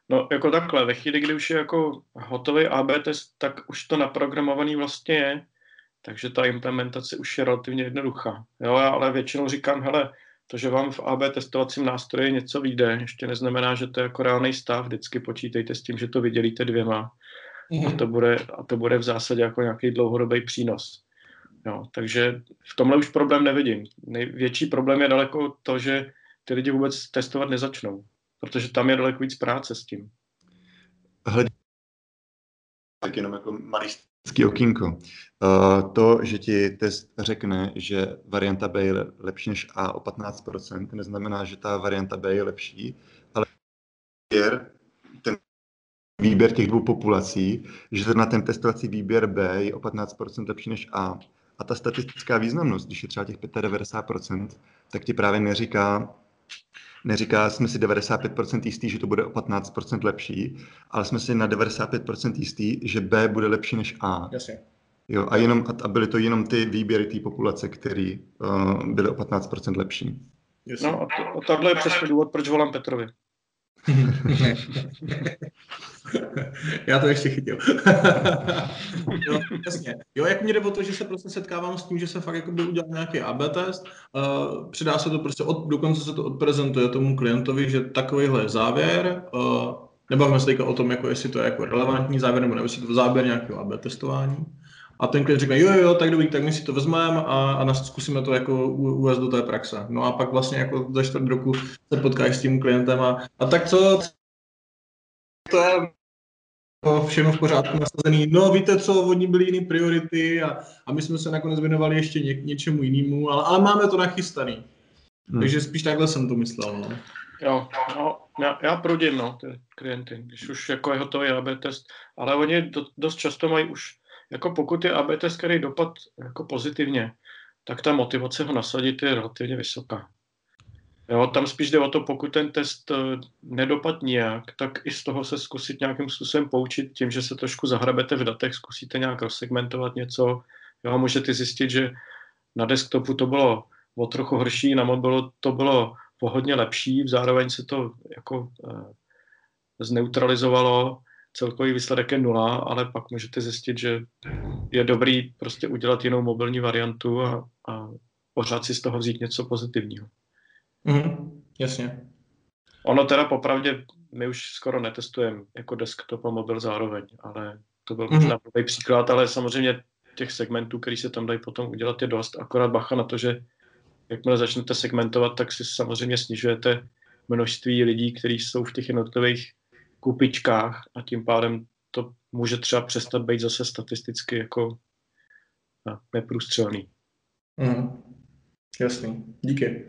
No jako takhle, ve chvíli, kdy už je jako hotový AB test, tak už to naprogramovaný vlastně je, takže ta implementace už je relativně jednoduchá. Jo, ale většinou říkám, hele, to, že vám v AB testovacím nástroji něco vyjde, ještě neznamená, že to je jako reálný stav. Vždycky počítejte s tím, že to vydělíte dvěma. A, to bude, a to bude v zásadě jako nějaký dlouhodobý přínos. Jo, takže v tomhle už problém nevidím. Největší problém je daleko to, že ty lidi vůbec testovat nezačnou, protože tam je daleko víc práce s tím. Hled... Tak jenom jako malý okýnko. Uh, to, že ti test řekne, že varianta B je lepší než A o 15%, neznamená, že ta varianta B je lepší, ale výběr těch dvou populací, že na ten testovací výběr B je o 15% lepší než A. A ta statistická významnost, když je třeba těch 95%, tak ti právě neříká, neříká, jsme si 95% jistý, že to bude o 15% lepší, ale jsme si na 95% jistý, že B bude lepší než A. Jasně. Jo, a, jenom, a byly to jenom ty výběry té populace, které uh, byly o 15% lepší. Jasně. No a, to, a tohle je přesně důvod, proč volám Petrovi. Já to ještě chytil. jo, jasně. Jo, jak mě jde o to, že se prostě setkávám s tím, že se fakt jako by udělal nějaký AB test, uh, přidá se to prostě, od, dokonce se to odprezentuje tomu klientovi, že takovýhle je závěr, uh, nebavíme se teďka o tom, jako jestli to je jako relevantní závěr, nebo jestli to závěr nějakého AB testování. A ten klient řekne, jo, jo, tak dobrý, tak my si to vezmeme a, a nás zkusíme to jako uvést do té praxe. No a pak vlastně jako za čtvrt roku se potkáš s tím klientem a, a tak co, to je všechno v pořádku nastavený. No víte co, oni byly jiné priority a, a my jsme se nakonec věnovali ještě ně, něčemu jinému, ale, ale máme to nachystaný. Hmm. Takže spíš takhle jsem to myslel. No. Jo, no, já, já prudím, no, ty klienty, když už jako je hotový AB test, ale oni do, dost často mají už jako pokud je AB test, který dopad jako pozitivně, tak ta motivace ho nasadit je relativně vysoká. Jo, tam spíš jde o to, pokud ten test eh, nedopad nijak, tak i z toho se zkusit nějakým způsobem poučit tím, že se trošku zahrabete v datech, zkusíte nějak rozsegmentovat něco. Jo, můžete zjistit, že na desktopu to bylo o trochu horší, na mobilu to bylo o hodně lepší, zároveň se to jako e, zneutralizovalo celkový výsledek je nula, ale pak můžete zjistit, že je dobrý prostě udělat jinou mobilní variantu a, a pořád si z toho vzít něco pozitivního. Mm, jasně. Ono teda popravdě, my už skoro netestujeme jako desktop a mobil zároveň, ale to byl možná mm. dobrý příklad, ale samozřejmě těch segmentů, který se tam dají potom udělat, je dost. Akorát bacha na to, že jakmile začnete segmentovat, tak si samozřejmě snižujete množství lidí, kteří jsou v těch jednotlivých kupičkách a tím pádem to může třeba přestat být zase statisticky jako neprůstřelný. Mm, jasný, díky.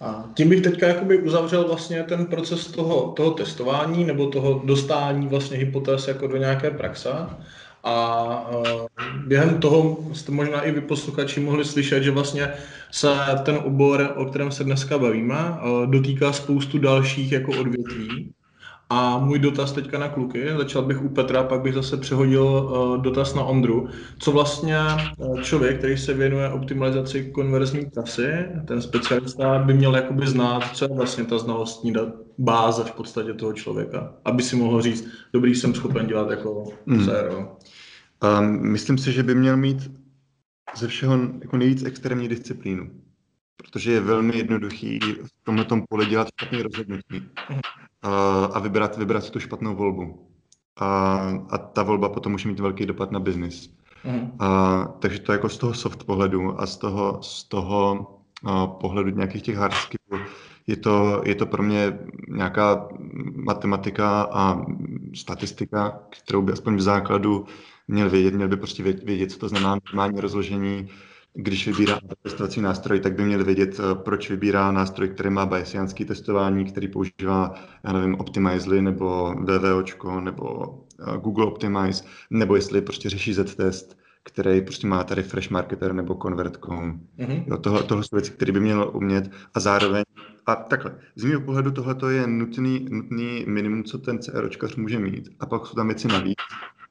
A tím bych teďka jakoby uzavřel vlastně ten proces toho, toho testování nebo toho dostání vlastně hypotéz jako do nějaké praxe. A uh, během toho jste možná i vy posluchači mohli slyšet, že vlastně se ten obor, o kterém se dneska bavíme, uh, dotýká spoustu dalších jako odvětví. A můj dotaz teďka na kluky, začal bych u Petra, pak bych zase přehodil uh, dotaz na Ondru. Co vlastně uh, člověk, který se věnuje optimalizaci konverzní trasy, ten specialista by měl jakoby znát, co je vlastně ta znalostní báze v podstatě toho člověka, aby si mohl říct, dobrý, jsem schopen dělat jako hmm. CRO. Um, myslím si, že by měl mít ze všeho jako nejvíc extrémní disciplínu protože je velmi jednoduchý v tomhle poli dělat špatné rozhodnutí a, a vybrat, vybrat tu špatnou volbu. A, a ta volba potom může mít velký dopad na biznis. Mm. A, takže to jako z toho soft pohledu a z toho, z toho a, pohledu nějakých těch hard skillů je to, je to pro mě nějaká matematika a statistika, kterou by aspoň v základu měl vědět, měl by prostě vědět, co to znamená normální rozložení když vybírá testovací nástroj, tak by měl vědět, eh, proč vybírá nástroj, který má bayesiánský testování, který používá, já nevím, Optimizely nebo VVOčko nebo eh, Google Optimize, nebo jestli prostě řeší Z-test, který prostě má tady Fresh Marketer nebo Convert.com. Mm-hmm. Jo, tohle, tohle jsou věci, které by měl umět a zároveň, a takhle, z mého pohledu tohle je nutný, nutný minimum, co ten CROčkař může mít. A pak jsou tam věci navíc,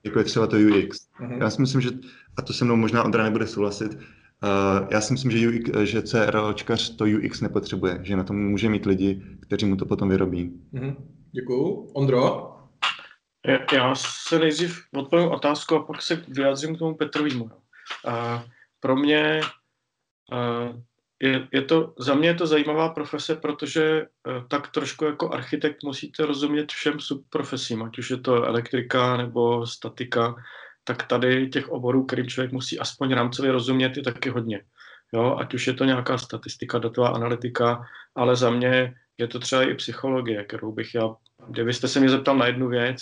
jako je třeba to UX. Mm-hmm. Já si myslím, že, a to se mnou možná Ondra nebude souhlasit, Uh, já si myslím, že, UX, že CROčkař to UX nepotřebuje, že na tom může mít lidi, kteří mu to potom vyrobí. Mm-hmm. Děkuju. Ondro? Já se nejdřív odpovím otázku a pak se vyjádřím k tomu Petrovímu. Pro mě je, je to, za mě je to zajímavá profese, protože e, tak trošku jako architekt musíte rozumět všem subprofesím, ať už je to elektrika nebo statika, tak tady těch oborů, kterým člověk musí aspoň rámcově rozumět, je taky hodně. Jo, ať už je to nějaká statistika, datová analytika, ale za mě je to třeba i psychologie, kterou bych já, kdybyste se mě zeptal na jednu věc,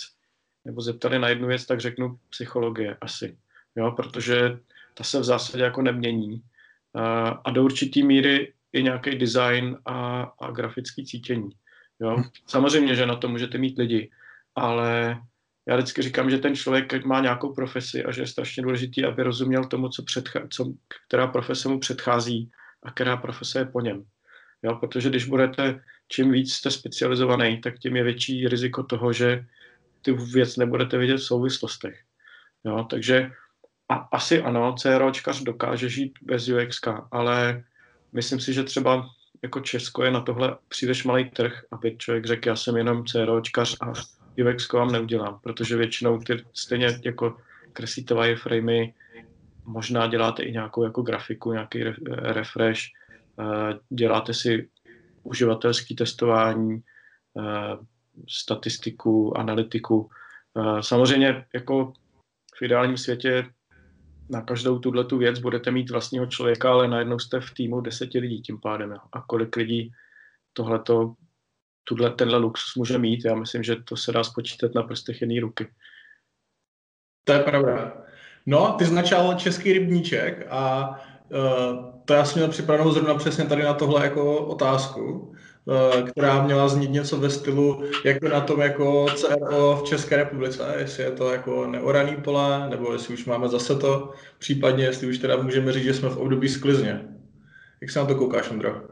nebo zeptali na jednu věc, tak řeknu psychologie asi. Jo, protože ta se v zásadě jako nemění. A do určitý míry i nějaký design a, a grafický cítění. Jo? Samozřejmě, že na to můžete mít lidi, ale já vždycky říkám, že ten člověk má nějakou profesi a že je strašně důležitý, aby rozuměl tomu, co předchá, co, která profese mu předchází a která profese je po něm. Jo? Protože když budete, čím víc jste specializovaný, tak tím je větší riziko toho, že ty věc nebudete vidět v souvislostech. Jo? Takže a asi ano, CROčkař dokáže žít bez UX, ale myslím si, že třeba jako Česko je na tohle příliš malý trh, aby člověk řekl, já jsem jenom CROčkař a UX vám neudělám, protože většinou ty stejně jako kreslíte wireframey, možná děláte i nějakou jako grafiku, nějaký refresh, eh, děláte si uživatelský testování, eh, statistiku, analytiku. Eh, samozřejmě jako v ideálním světě na každou tuhle tu věc budete mít vlastního člověka, ale najednou jste v týmu deseti lidí tím pádem. A kolik lidí tohleto, tuhle, tenhle luxus může mít, já myslím, že to se dá spočítat na prstech jedné ruky. To je pravda. No, ty značal český rybníček a uh, to já jsem měl připravenou zrovna přesně tady na tohle jako otázku. Eh, která měla znít něco ve stylu, jak je na tom jako CRO v České republice, jestli je to jako neoraný pole, nebo jestli už máme zase to, případně jestli už teda můžeme říct, že jsme v období sklizně. Jak se na to koukáš, Ondro?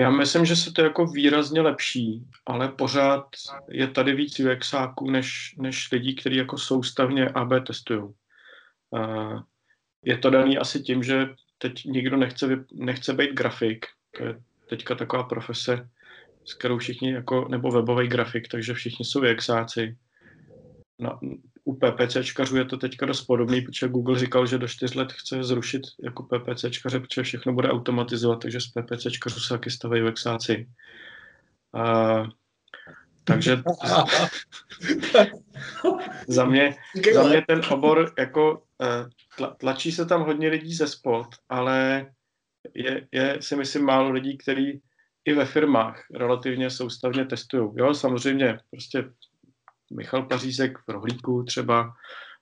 Já myslím, že se to jako výrazně lepší, ale pořád je tady víc UXáků než, než lidí, kteří jako soustavně AB testují. Uh, je to daný asi tím, že teď nikdo nechce, nechce být grafik, to je teďka taková profese, s kterou všichni, jako, nebo webový grafik, takže všichni jsou UXáci. Na, u PPCčkařů je to teďka dost podobný, protože Google říkal, že do 4 let chce zrušit jako PPCčkaře, protože všechno bude automatizovat, takže z PPCčkařů se taky stavají UXáci. A, takže za, mě, za mě ten obor jako eh, tlačí se tam hodně lidí ze spod, ale je, je si myslím málo lidí, kteří i ve firmách relativně soustavně testují. Jo, samozřejmě prostě Michal Pařízek v rohlíku třeba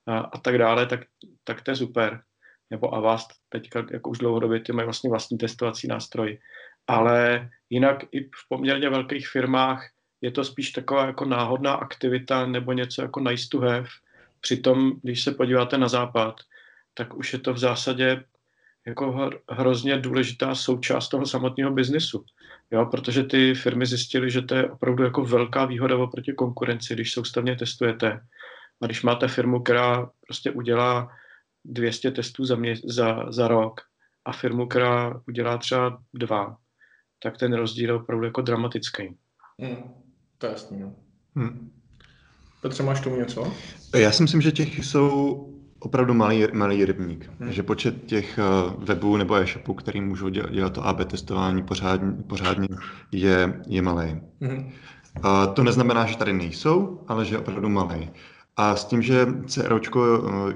a, a tak dále, tak, tak to je super. Nebo Avast teďka jako už dlouhodobě ty mají vlastně vlastní testovací nástroj. Ale jinak i v poměrně velkých firmách je to spíš taková jako náhodná aktivita nebo něco jako nice to have. Přitom, když se podíváte na západ, tak už je to v zásadě jako hrozně důležitá součást toho samotného biznesu. Jo, protože ty firmy zjistily, že to je opravdu jako velká výhoda oproti konkurenci, když soustavně testujete. A když máte firmu, která prostě udělá 200 testů za, mě, za, za rok a firmu, která udělá třeba dva, tak ten rozdíl je opravdu jako dramatický. Hmm, to je jasný, no. Hmm. Petře, máš tomu něco? Já si myslím, že těch jsou opravdu malý, malý rybník. Hmm. Že počet těch uh, webů nebo e-shopů, který můžou dělat, dělat to AB testování pořádně, pořádně je, je malý. Hmm. A to neznamená, že tady nejsou, ale že je opravdu malý. A s tím, že CROčko, uh,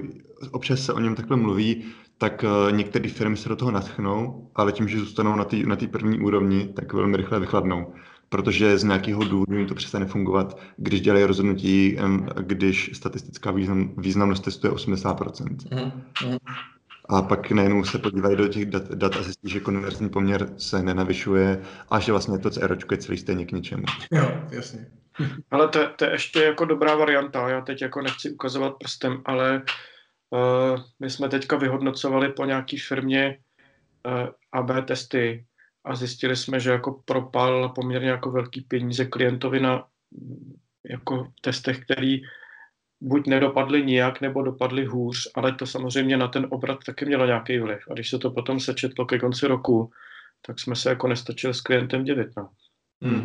občas se o něm takhle mluví, tak uh, některé firmy se do toho natchnou, ale tím, že zůstanou na té na první úrovni, tak velmi rychle vychladnou protože z nějakého důvodu jim to přestane fungovat, když dělají rozhodnutí, když statistická význam, významnost testu je 80%. Mm-hmm. A pak najednou se podívají do těch dat, dat a zjistí, že konverzní poměr se nenavyšuje a že vlastně to CR je celý stejně k ničemu. Jo, jasně. Ale to, to je ještě jako dobrá varianta. Já teď jako nechci ukazovat prstem, ale uh, my jsme teďka vyhodnocovali po nějaký firmě uh, eh, AB testy a zjistili jsme, že jako propal poměrně jako velký peníze klientovi na jako testech, který buď nedopadly nijak, nebo dopadly hůř, ale to samozřejmě na ten obrat taky mělo nějaký vliv. A když se to potom sečetlo ke konci roku, tak jsme se jako nestačili s klientem dělit. No. Hmm.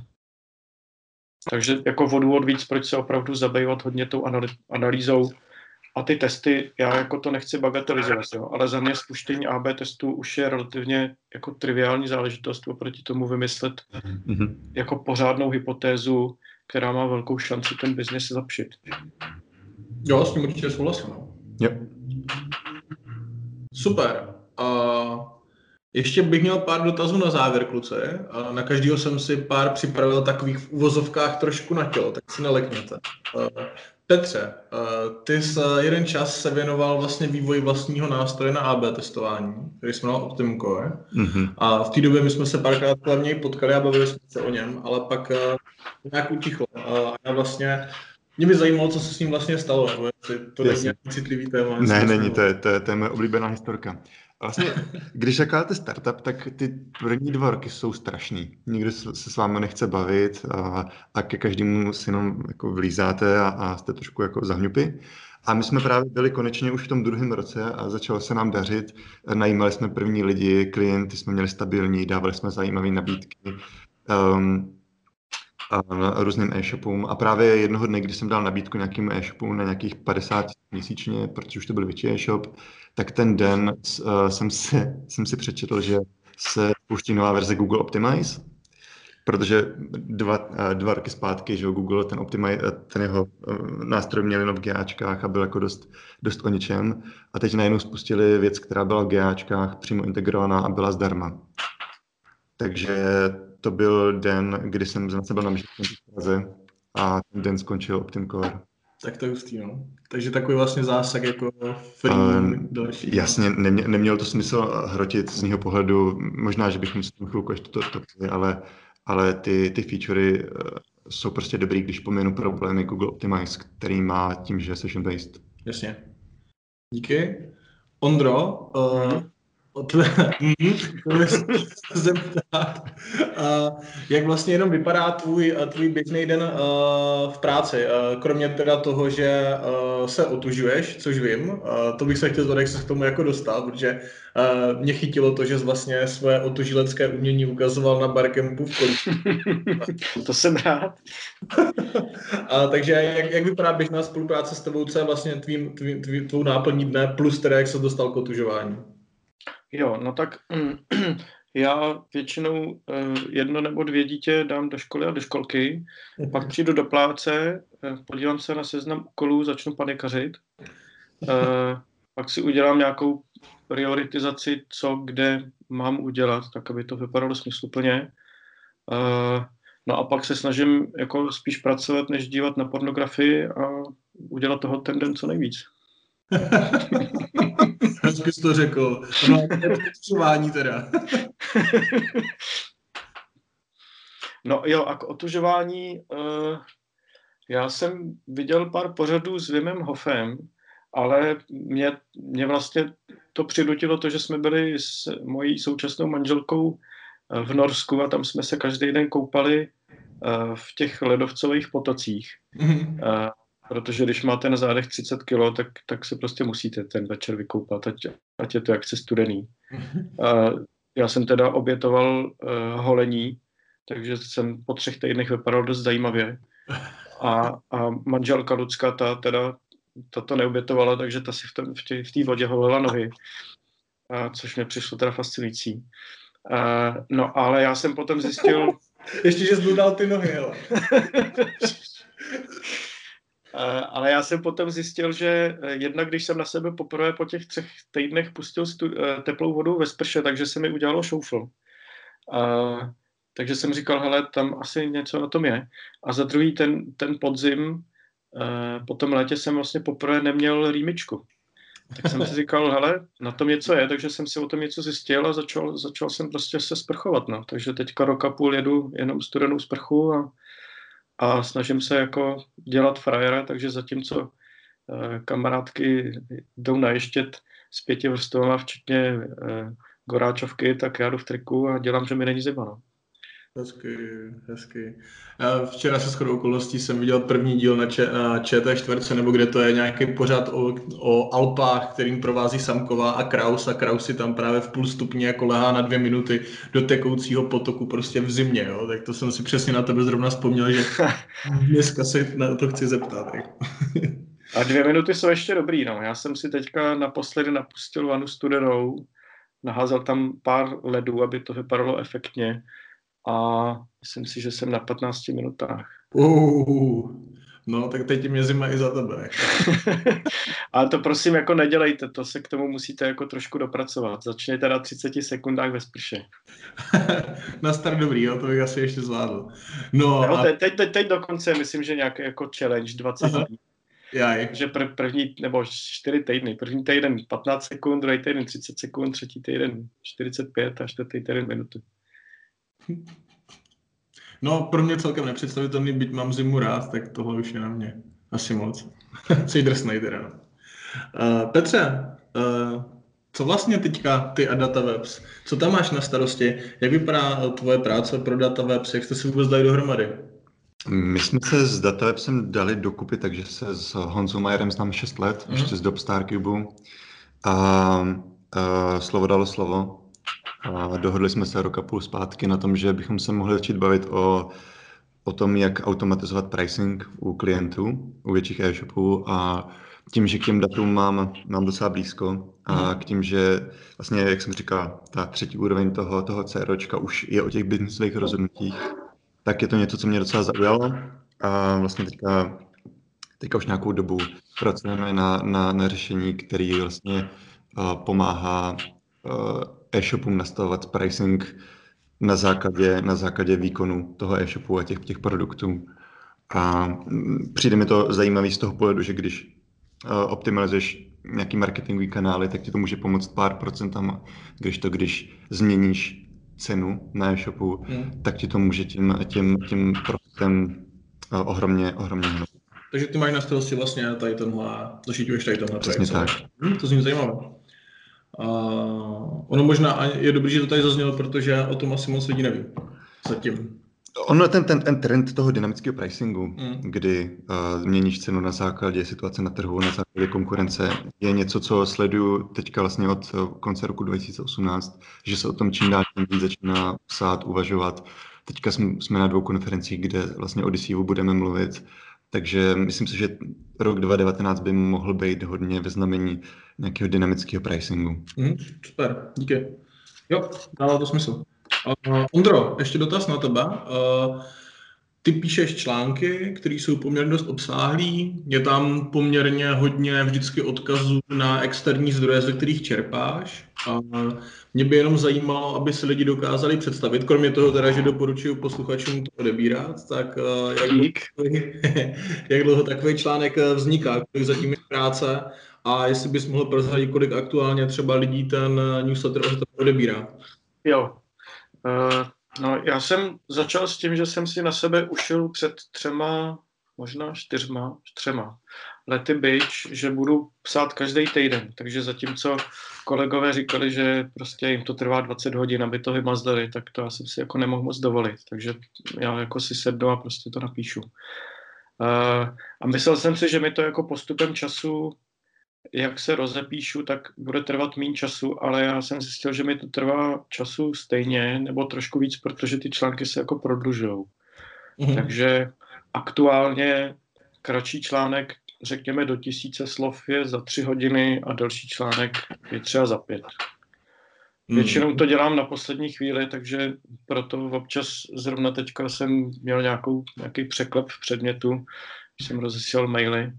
Takže jako vodu od víc, proč se opravdu zabývat hodně tou analýzou a ty testy, já jako to nechci bagatelizovat, jo, ale za mě spuštění AB testů už je relativně jako triviální záležitost oproti tomu vymyslet mm-hmm. jako pořádnou hypotézu, která má velkou šanci ten biznis zapšit. Jo, s tím určitě souhlasím. No. Jo. Super. Uh, ještě bych měl pár dotazů na závěr, kluci. Uh, na každého jsem si pár připravil takových v uvozovkách trošku na tělo, tak si nelekněte. Uh, Petře, uh, ty jsi jeden čas se věnoval vlastně vývoji vlastního nástroje na AB testování, který jsme měl Optimcore. Mm-hmm. A v té době my jsme se párkrát kolem potkali a bavili jsme se o něm, ale pak uh, nějak utichlo. Uh, a já vlastně mě by zajímalo, co se s ním vlastně stalo, nebo to je nějaký citlivý téma. Ne, není, to je, to, je, to je moje oblíbená historka. Vlastně, když zakládáte startup, tak ty první dva roky jsou strašný. Nikdo se s vámi nechce bavit a, a ke každému si jenom jako vlízáte a, a jste trošku jako zahňupy. A my jsme právě byli konečně už v tom druhém roce a začalo se nám dařit. Najímali jsme první lidi, klienty jsme měli stabilní, dávali jsme zajímavé nabídky. Um, a různým e-shopům. A právě jednoho dne, když jsem dal nabídku nějakým e-shopům na nějakých 50 měsíčně, protože už to byl větší e-shop, tak ten den uh, jsem, si, jsem si přečetl, že se pouští nová verze Google Optimize, protože dva, uh, dva roky zpátky, že Google ten, Optimize, uh, ten jeho nástroj měl jenom v GAčkách a byl jako dost, dost o ničem. A teď najednou spustili věc, která byla v GAčkách přímo integrovaná a byla zdarma. Takže to byl den, kdy jsem zase byl na a ten den skončil OptimCore. Tak to je hustý, no. Takže takový vlastně zásah jako free uh, další. Jasně, nemě, nemělo to smysl hrotit z něho pohledu, možná, že bychom si tím chvilku ještě to, to ale, ale ty, ty featurey uh, jsou prostě dobrý, když pominu problémy Google Optimize, který má tím, že je session based. Jasně. Díky. Ondro, uh, zeptat, jak vlastně jenom vypadá tvůj, tvůj běžný den v práci, kromě teda toho, že se otužuješ, což vím, to bych se chtěl zvat, jak se k tomu jako dostal, protože mě chytilo to, že jsi vlastně své otužilecké umění ukazoval na barkempu v Kolíči. to jsem rád. a, takže jak, jak vypadá běžná spolupráce s tebou, co je vlastně tvým, tvým, tvým, tvou náplní dne, plus teda jak se dostal k otužování? Jo, no tak já většinou eh, jedno nebo dvě dítě dám do školy a do školky, mhm. pak přijdu do pláce, eh, podívám se na seznam úkolů, začnu panikařit, eh, pak si udělám nějakou prioritizaci, co kde mám udělat, tak aby to vypadalo smysluplně. No a pak se snažím jako spíš pracovat, než dívat na pornografii a udělat toho ten den co nejvíc. Hezky jsi to řekl. No, otužování teda. no jo, a k otužování, uh, já jsem viděl pár pořadů s Vimem Hofem, ale mě, mě vlastně to přinutilo to, že jsme byli s mojí současnou manželkou eh, v Norsku a tam jsme se každý den koupali uh, v těch ledovcových potocích. Mm-hmm. Uh, Protože když máte na zádech 30 kg, tak, tak se prostě musíte ten večer vykoupat, ať, ať je to jak se studený. A já jsem teda obětoval uh, holení, takže jsem po třech týdnech vypadal dost zajímavě. A, a manželka Lucka, ta teda ta to neobětovala, takže ta si v, tom, v té vodě holila nohy, a, což mě přišlo teda fascinující. A, no ale já jsem potom zjistil... Ještě, že jsi dal ty nohy, hele. Eh, ale já jsem potom zjistil, že eh, jednak, když jsem na sebe poprvé po těch třech týdnech pustil stu, eh, teplou vodu ve sprše, takže se mi udělalo šoufl. A, takže jsem říkal, hele, tam asi něco na tom je. A za druhý ten, ten podzim, po tom létě jsem vlastně poprvé neměl rýmičku. Tak jsem si říkal, hele, na tom něco je, takže jsem si o tom něco zjistil a začal, začal jsem prostě se sprchovat. No. Takže teďka roka půl jedu jenom studenou sprchu a, a snažím se jako dělat frajera, takže zatímco eh, kamarádky jdou naještět s pěti vrstvama, včetně eh, goráčovky, tak já jdu v triku a dělám, že mi není zima. No. Hezky, hezky. Včera se shodou okolností jsem viděl první díl na, č- na ČT4, nebo kde to je nějaký pořad o, o Alpách, kterým provází Samková a Kraus a Kraus si tam právě v půl stupně jako lehá na dvě minuty do tekoucího potoku prostě v zimě, jo? tak to jsem si přesně na tebe zrovna vzpomněl, že dneska se na to chci zeptat. A dvě minuty jsou ještě dobrý, no. Já jsem si teďka naposledy napustil vanu studenou, naházel tam pár ledů, aby to vypadalo efektně a myslím si, že jsem na 15 minutách. Uh, no, tak teď mě zima i za tebe. Ale to prosím jako nedělejte, to se k tomu musíte jako trošku dopracovat. Začněte na 30 sekundách ve sprše. na start dobrý, jo, to bych asi ještě zvládl. No, jo, a... teď, teď, teď dokonce myslím, že nějaký jako challenge 20 dní. Jaj. Že pr- první, nebo čtyři týdny. První týden 15 sekund, druhý týden 30 sekund, třetí týden 45 a čtvrtý týden minuty. No, pro mě celkem nepředstavitelný, byť mám zimu rád, tak tohle už je na mě asi moc. Jsi drsnej teda. Uh, Petře, uh, co vlastně teďka ty a DataWebs? Co tam máš na starosti? Jak vypadá tvoje práce pro DataWebs? Jak jste si vůbec dali dohromady? My jsme se s Datawebsem dali dokupy, takže se s Honzou Majerem znám 6 let, mm. ještě z dob Starcube. A, a slovo dalo slovo. A dohodli jsme se roka půl zpátky na tom, že bychom se mohli začít bavit o, o tom, jak automatizovat pricing u klientů, u větších e-shopů. A tím, že k těm datům mám, mám docela blízko a k tím, že vlastně, jak jsem říkal, ta třetí úroveň toho, toho CROčka už je o těch businessových rozhodnutích, tak je to něco, co mě docela zaujalo. A vlastně teďka, teďka už nějakou dobu pracujeme na, na, na řešení, který vlastně uh, pomáhá e-shopům nastavovat pricing na základě, na základě výkonu toho e-shopu a těch, těch produktů. A mm, přijde mi to zajímavý z toho pohledu, že když uh, optimalizuješ nějaký marketingový kanály, tak ti to může pomoct pár procentama, když to, když změníš cenu na e-shopu, hmm. tak ti to může tím, tím, tím procentem uh, ohromně, ohromně hnout. Takže ty máš na starosti vlastně tady tenhle, zašíťuješ tady tenhle Přesně tak. Hmm, to zní zajímavé. Uh, ono možná je dobré, že to tady zaznělo, protože o tom asi moc lidí neví. Zatím. Ono ten, ten, ten trend toho dynamického pricingu, mm. kdy uh, měníš cenu na základě situace na trhu, na základě konkurence, je něco, co sleduju teďka vlastně od konce roku 2018, že se o tom čím dál tím víc začíná psát, uvažovat. Teďka jsme, jsme na dvou konferencích, kde vlastně o DCU budeme mluvit takže myslím si, že rok 2019 by mohl být hodně ve znamení nějakého dynamického pricingu. Mm, super, díky. Jo, dává to smysl. Uh, Ondro, ještě dotaz na tebe. Uh, ty píšeš články, které jsou poměrně dost obsáhlý, je tam poměrně hodně vždycky odkazů na externí zdroje, ze kterých čerpáš. A mě by jenom zajímalo, aby se lidi dokázali představit, kromě toho teda, že doporučuji posluchačům to odebírat, tak jak dlouho, jak dlouho takový článek vzniká, kolik zatím je práce a jestli bys mohl prozradit, kolik aktuálně třeba lidí ten newsletter odebírá. Jo. Uh No, já jsem začal s tím, že jsem si na sebe ušil před třema, možná čtyřma, třema lety byč, že budu psát každý týden. Takže zatímco kolegové říkali, že prostě jim to trvá 20 hodin, aby to vymazlili, tak to já jsem si jako nemohl moc dovolit. Takže já jako si sednu a prostě to napíšu. Uh, a myslel jsem si, že mi to jako postupem času jak se rozepíšu, tak bude trvat méně času, ale já jsem zjistil, že mi to trvá času stejně, nebo trošku víc, protože ty články se jako prodlužují. Mm-hmm. Takže aktuálně kratší článek, řekněme do tisíce slov, je za tři hodiny a další článek je třeba za pět. Mm. Většinou to dělám na poslední chvíli, takže proto občas zrovna teďka jsem měl nějakou, nějaký překlep v předmětu, jsem rozesílal maily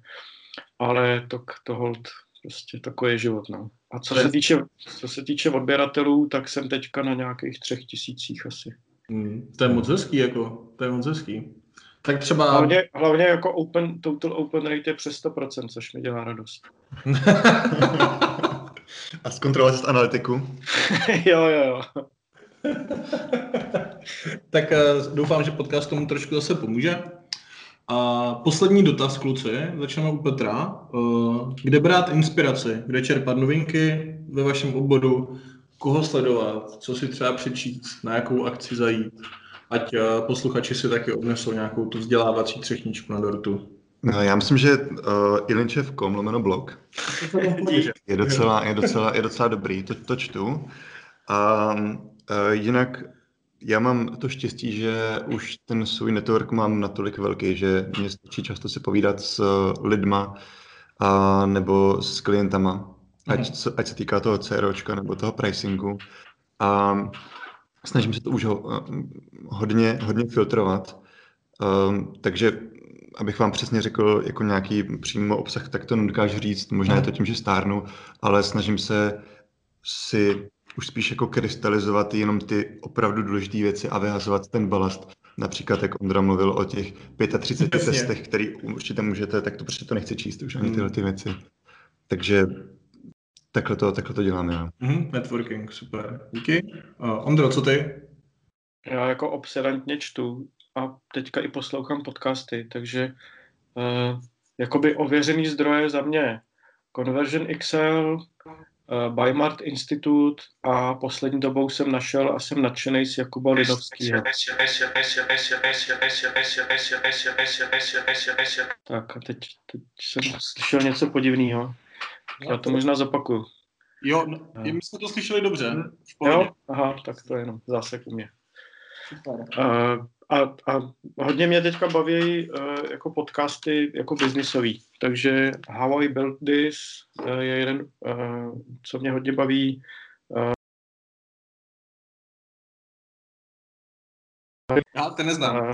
ale to, to hold prostě takový je život, no. A co se, týče, co se týče odběratelů, tak jsem teďka na nějakých třech tisících asi. Hmm, to je moc hezký, jako, to je moc hezký. Tak třeba... Hlavně, hlavně jako open, total open rate je přes 100%, což mi dělá radost. A zkontrolovat z analytiku? jo, jo, jo. tak uh, doufám, že podcast tomu trošku zase pomůže. A poslední dotaz, kluci, začneme u Petra. Eh, kde brát inspiraci, kde čerpat novinky ve vašem oboru, koho sledovat, co si třeba přečíst, na jakou akci zajít. ať uh, posluchači si taky odnesou nějakou tu vzdělávací třechničku na dortu. No, já myslím, že uh, ilinčev.com lomeno blog je docela, je docela, je docela dobrý, to, to čtu. A uh, jinak já mám to štěstí, že už ten svůj network mám natolik velký, že mě stačí často si povídat s lidma a, nebo s klientama, ať, mm. ať se týká toho CROčka nebo toho pricingu. A snažím se to už ho, hodně, hodně filtrovat. Um, takže abych vám přesně řekl jako nějaký přímo obsah, tak to nedokážu říct. Možná je to tím, že stárnu, ale snažím se si už spíš jako krystalizovat jenom ty opravdu důležité věci a vyhazovat ten balast. Například, jak Ondra mluvil o těch 35 Jasně. testech, který určitě můžete, tak to prostě to nechci číst už ani tyhle ty věci. Takže takhle to, takhle to děláme já. Mm, networking, super. Díky. Uh, Ondro, co ty? Já jako obsedantně čtu a teďka i poslouchám podcasty, takže uh, jakoby ověřený zdroje za mě Conversion XL, uh, Bymart Institute a poslední dobou jsem našel a jsem nadšený z Jakuba Lidovského. Tak a teď, teď jsem slyšel něco podivného. Já to možná zopakuju. Jo, no, my jsme to slyšeli dobře. Jo, aha, tak to je jenom zásek u mě. Uh, a, a hodně mě teďka baví uh, jako podcasty jako biznisový. Takže How I Built This uh, je jeden, uh, co mě hodně baví. Uh, Já to neznám. Uh,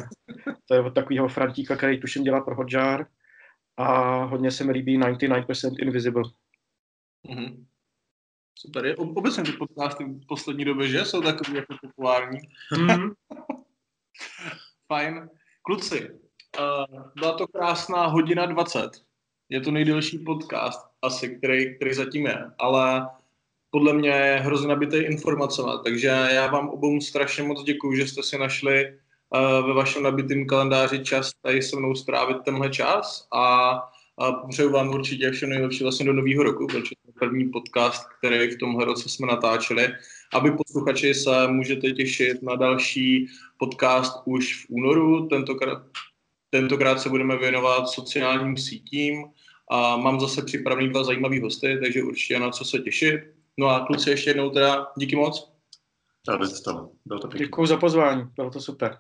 to je od takového Frantíka, který tuším dělá pro Hotjar. A hodně se mi líbí 99% Invisible. Mm-hmm. Super. Je, obecně ty podcasty v poslední době, že? Jsou takový jako populární. Mm-hmm. Fajn. Kluci, uh, byla to krásná hodina 20. Je to nejdelší podcast asi, který, který zatím je, ale podle mě je hrozně nabitý informacemi, takže já vám obou strašně moc děkuji, že jste si našli uh, ve vašem nabitém kalendáři čas tady se mnou strávit tenhle čas a, a přeju vám určitě všechno nejlepší vlastně do nového roku, protože to je první podcast, který v tomhle roce jsme natáčeli aby posluchači se můžete těšit na další podcast už v únoru. Tentokrát, tentokrát se budeme věnovat sociálním sítím a mám zase připravený dva zajímavý hosty, takže určitě na co se těšit. No a kluci ještě jednou teda díky moc. Rád to Bylo to Děkuji za pozvání, bylo to super.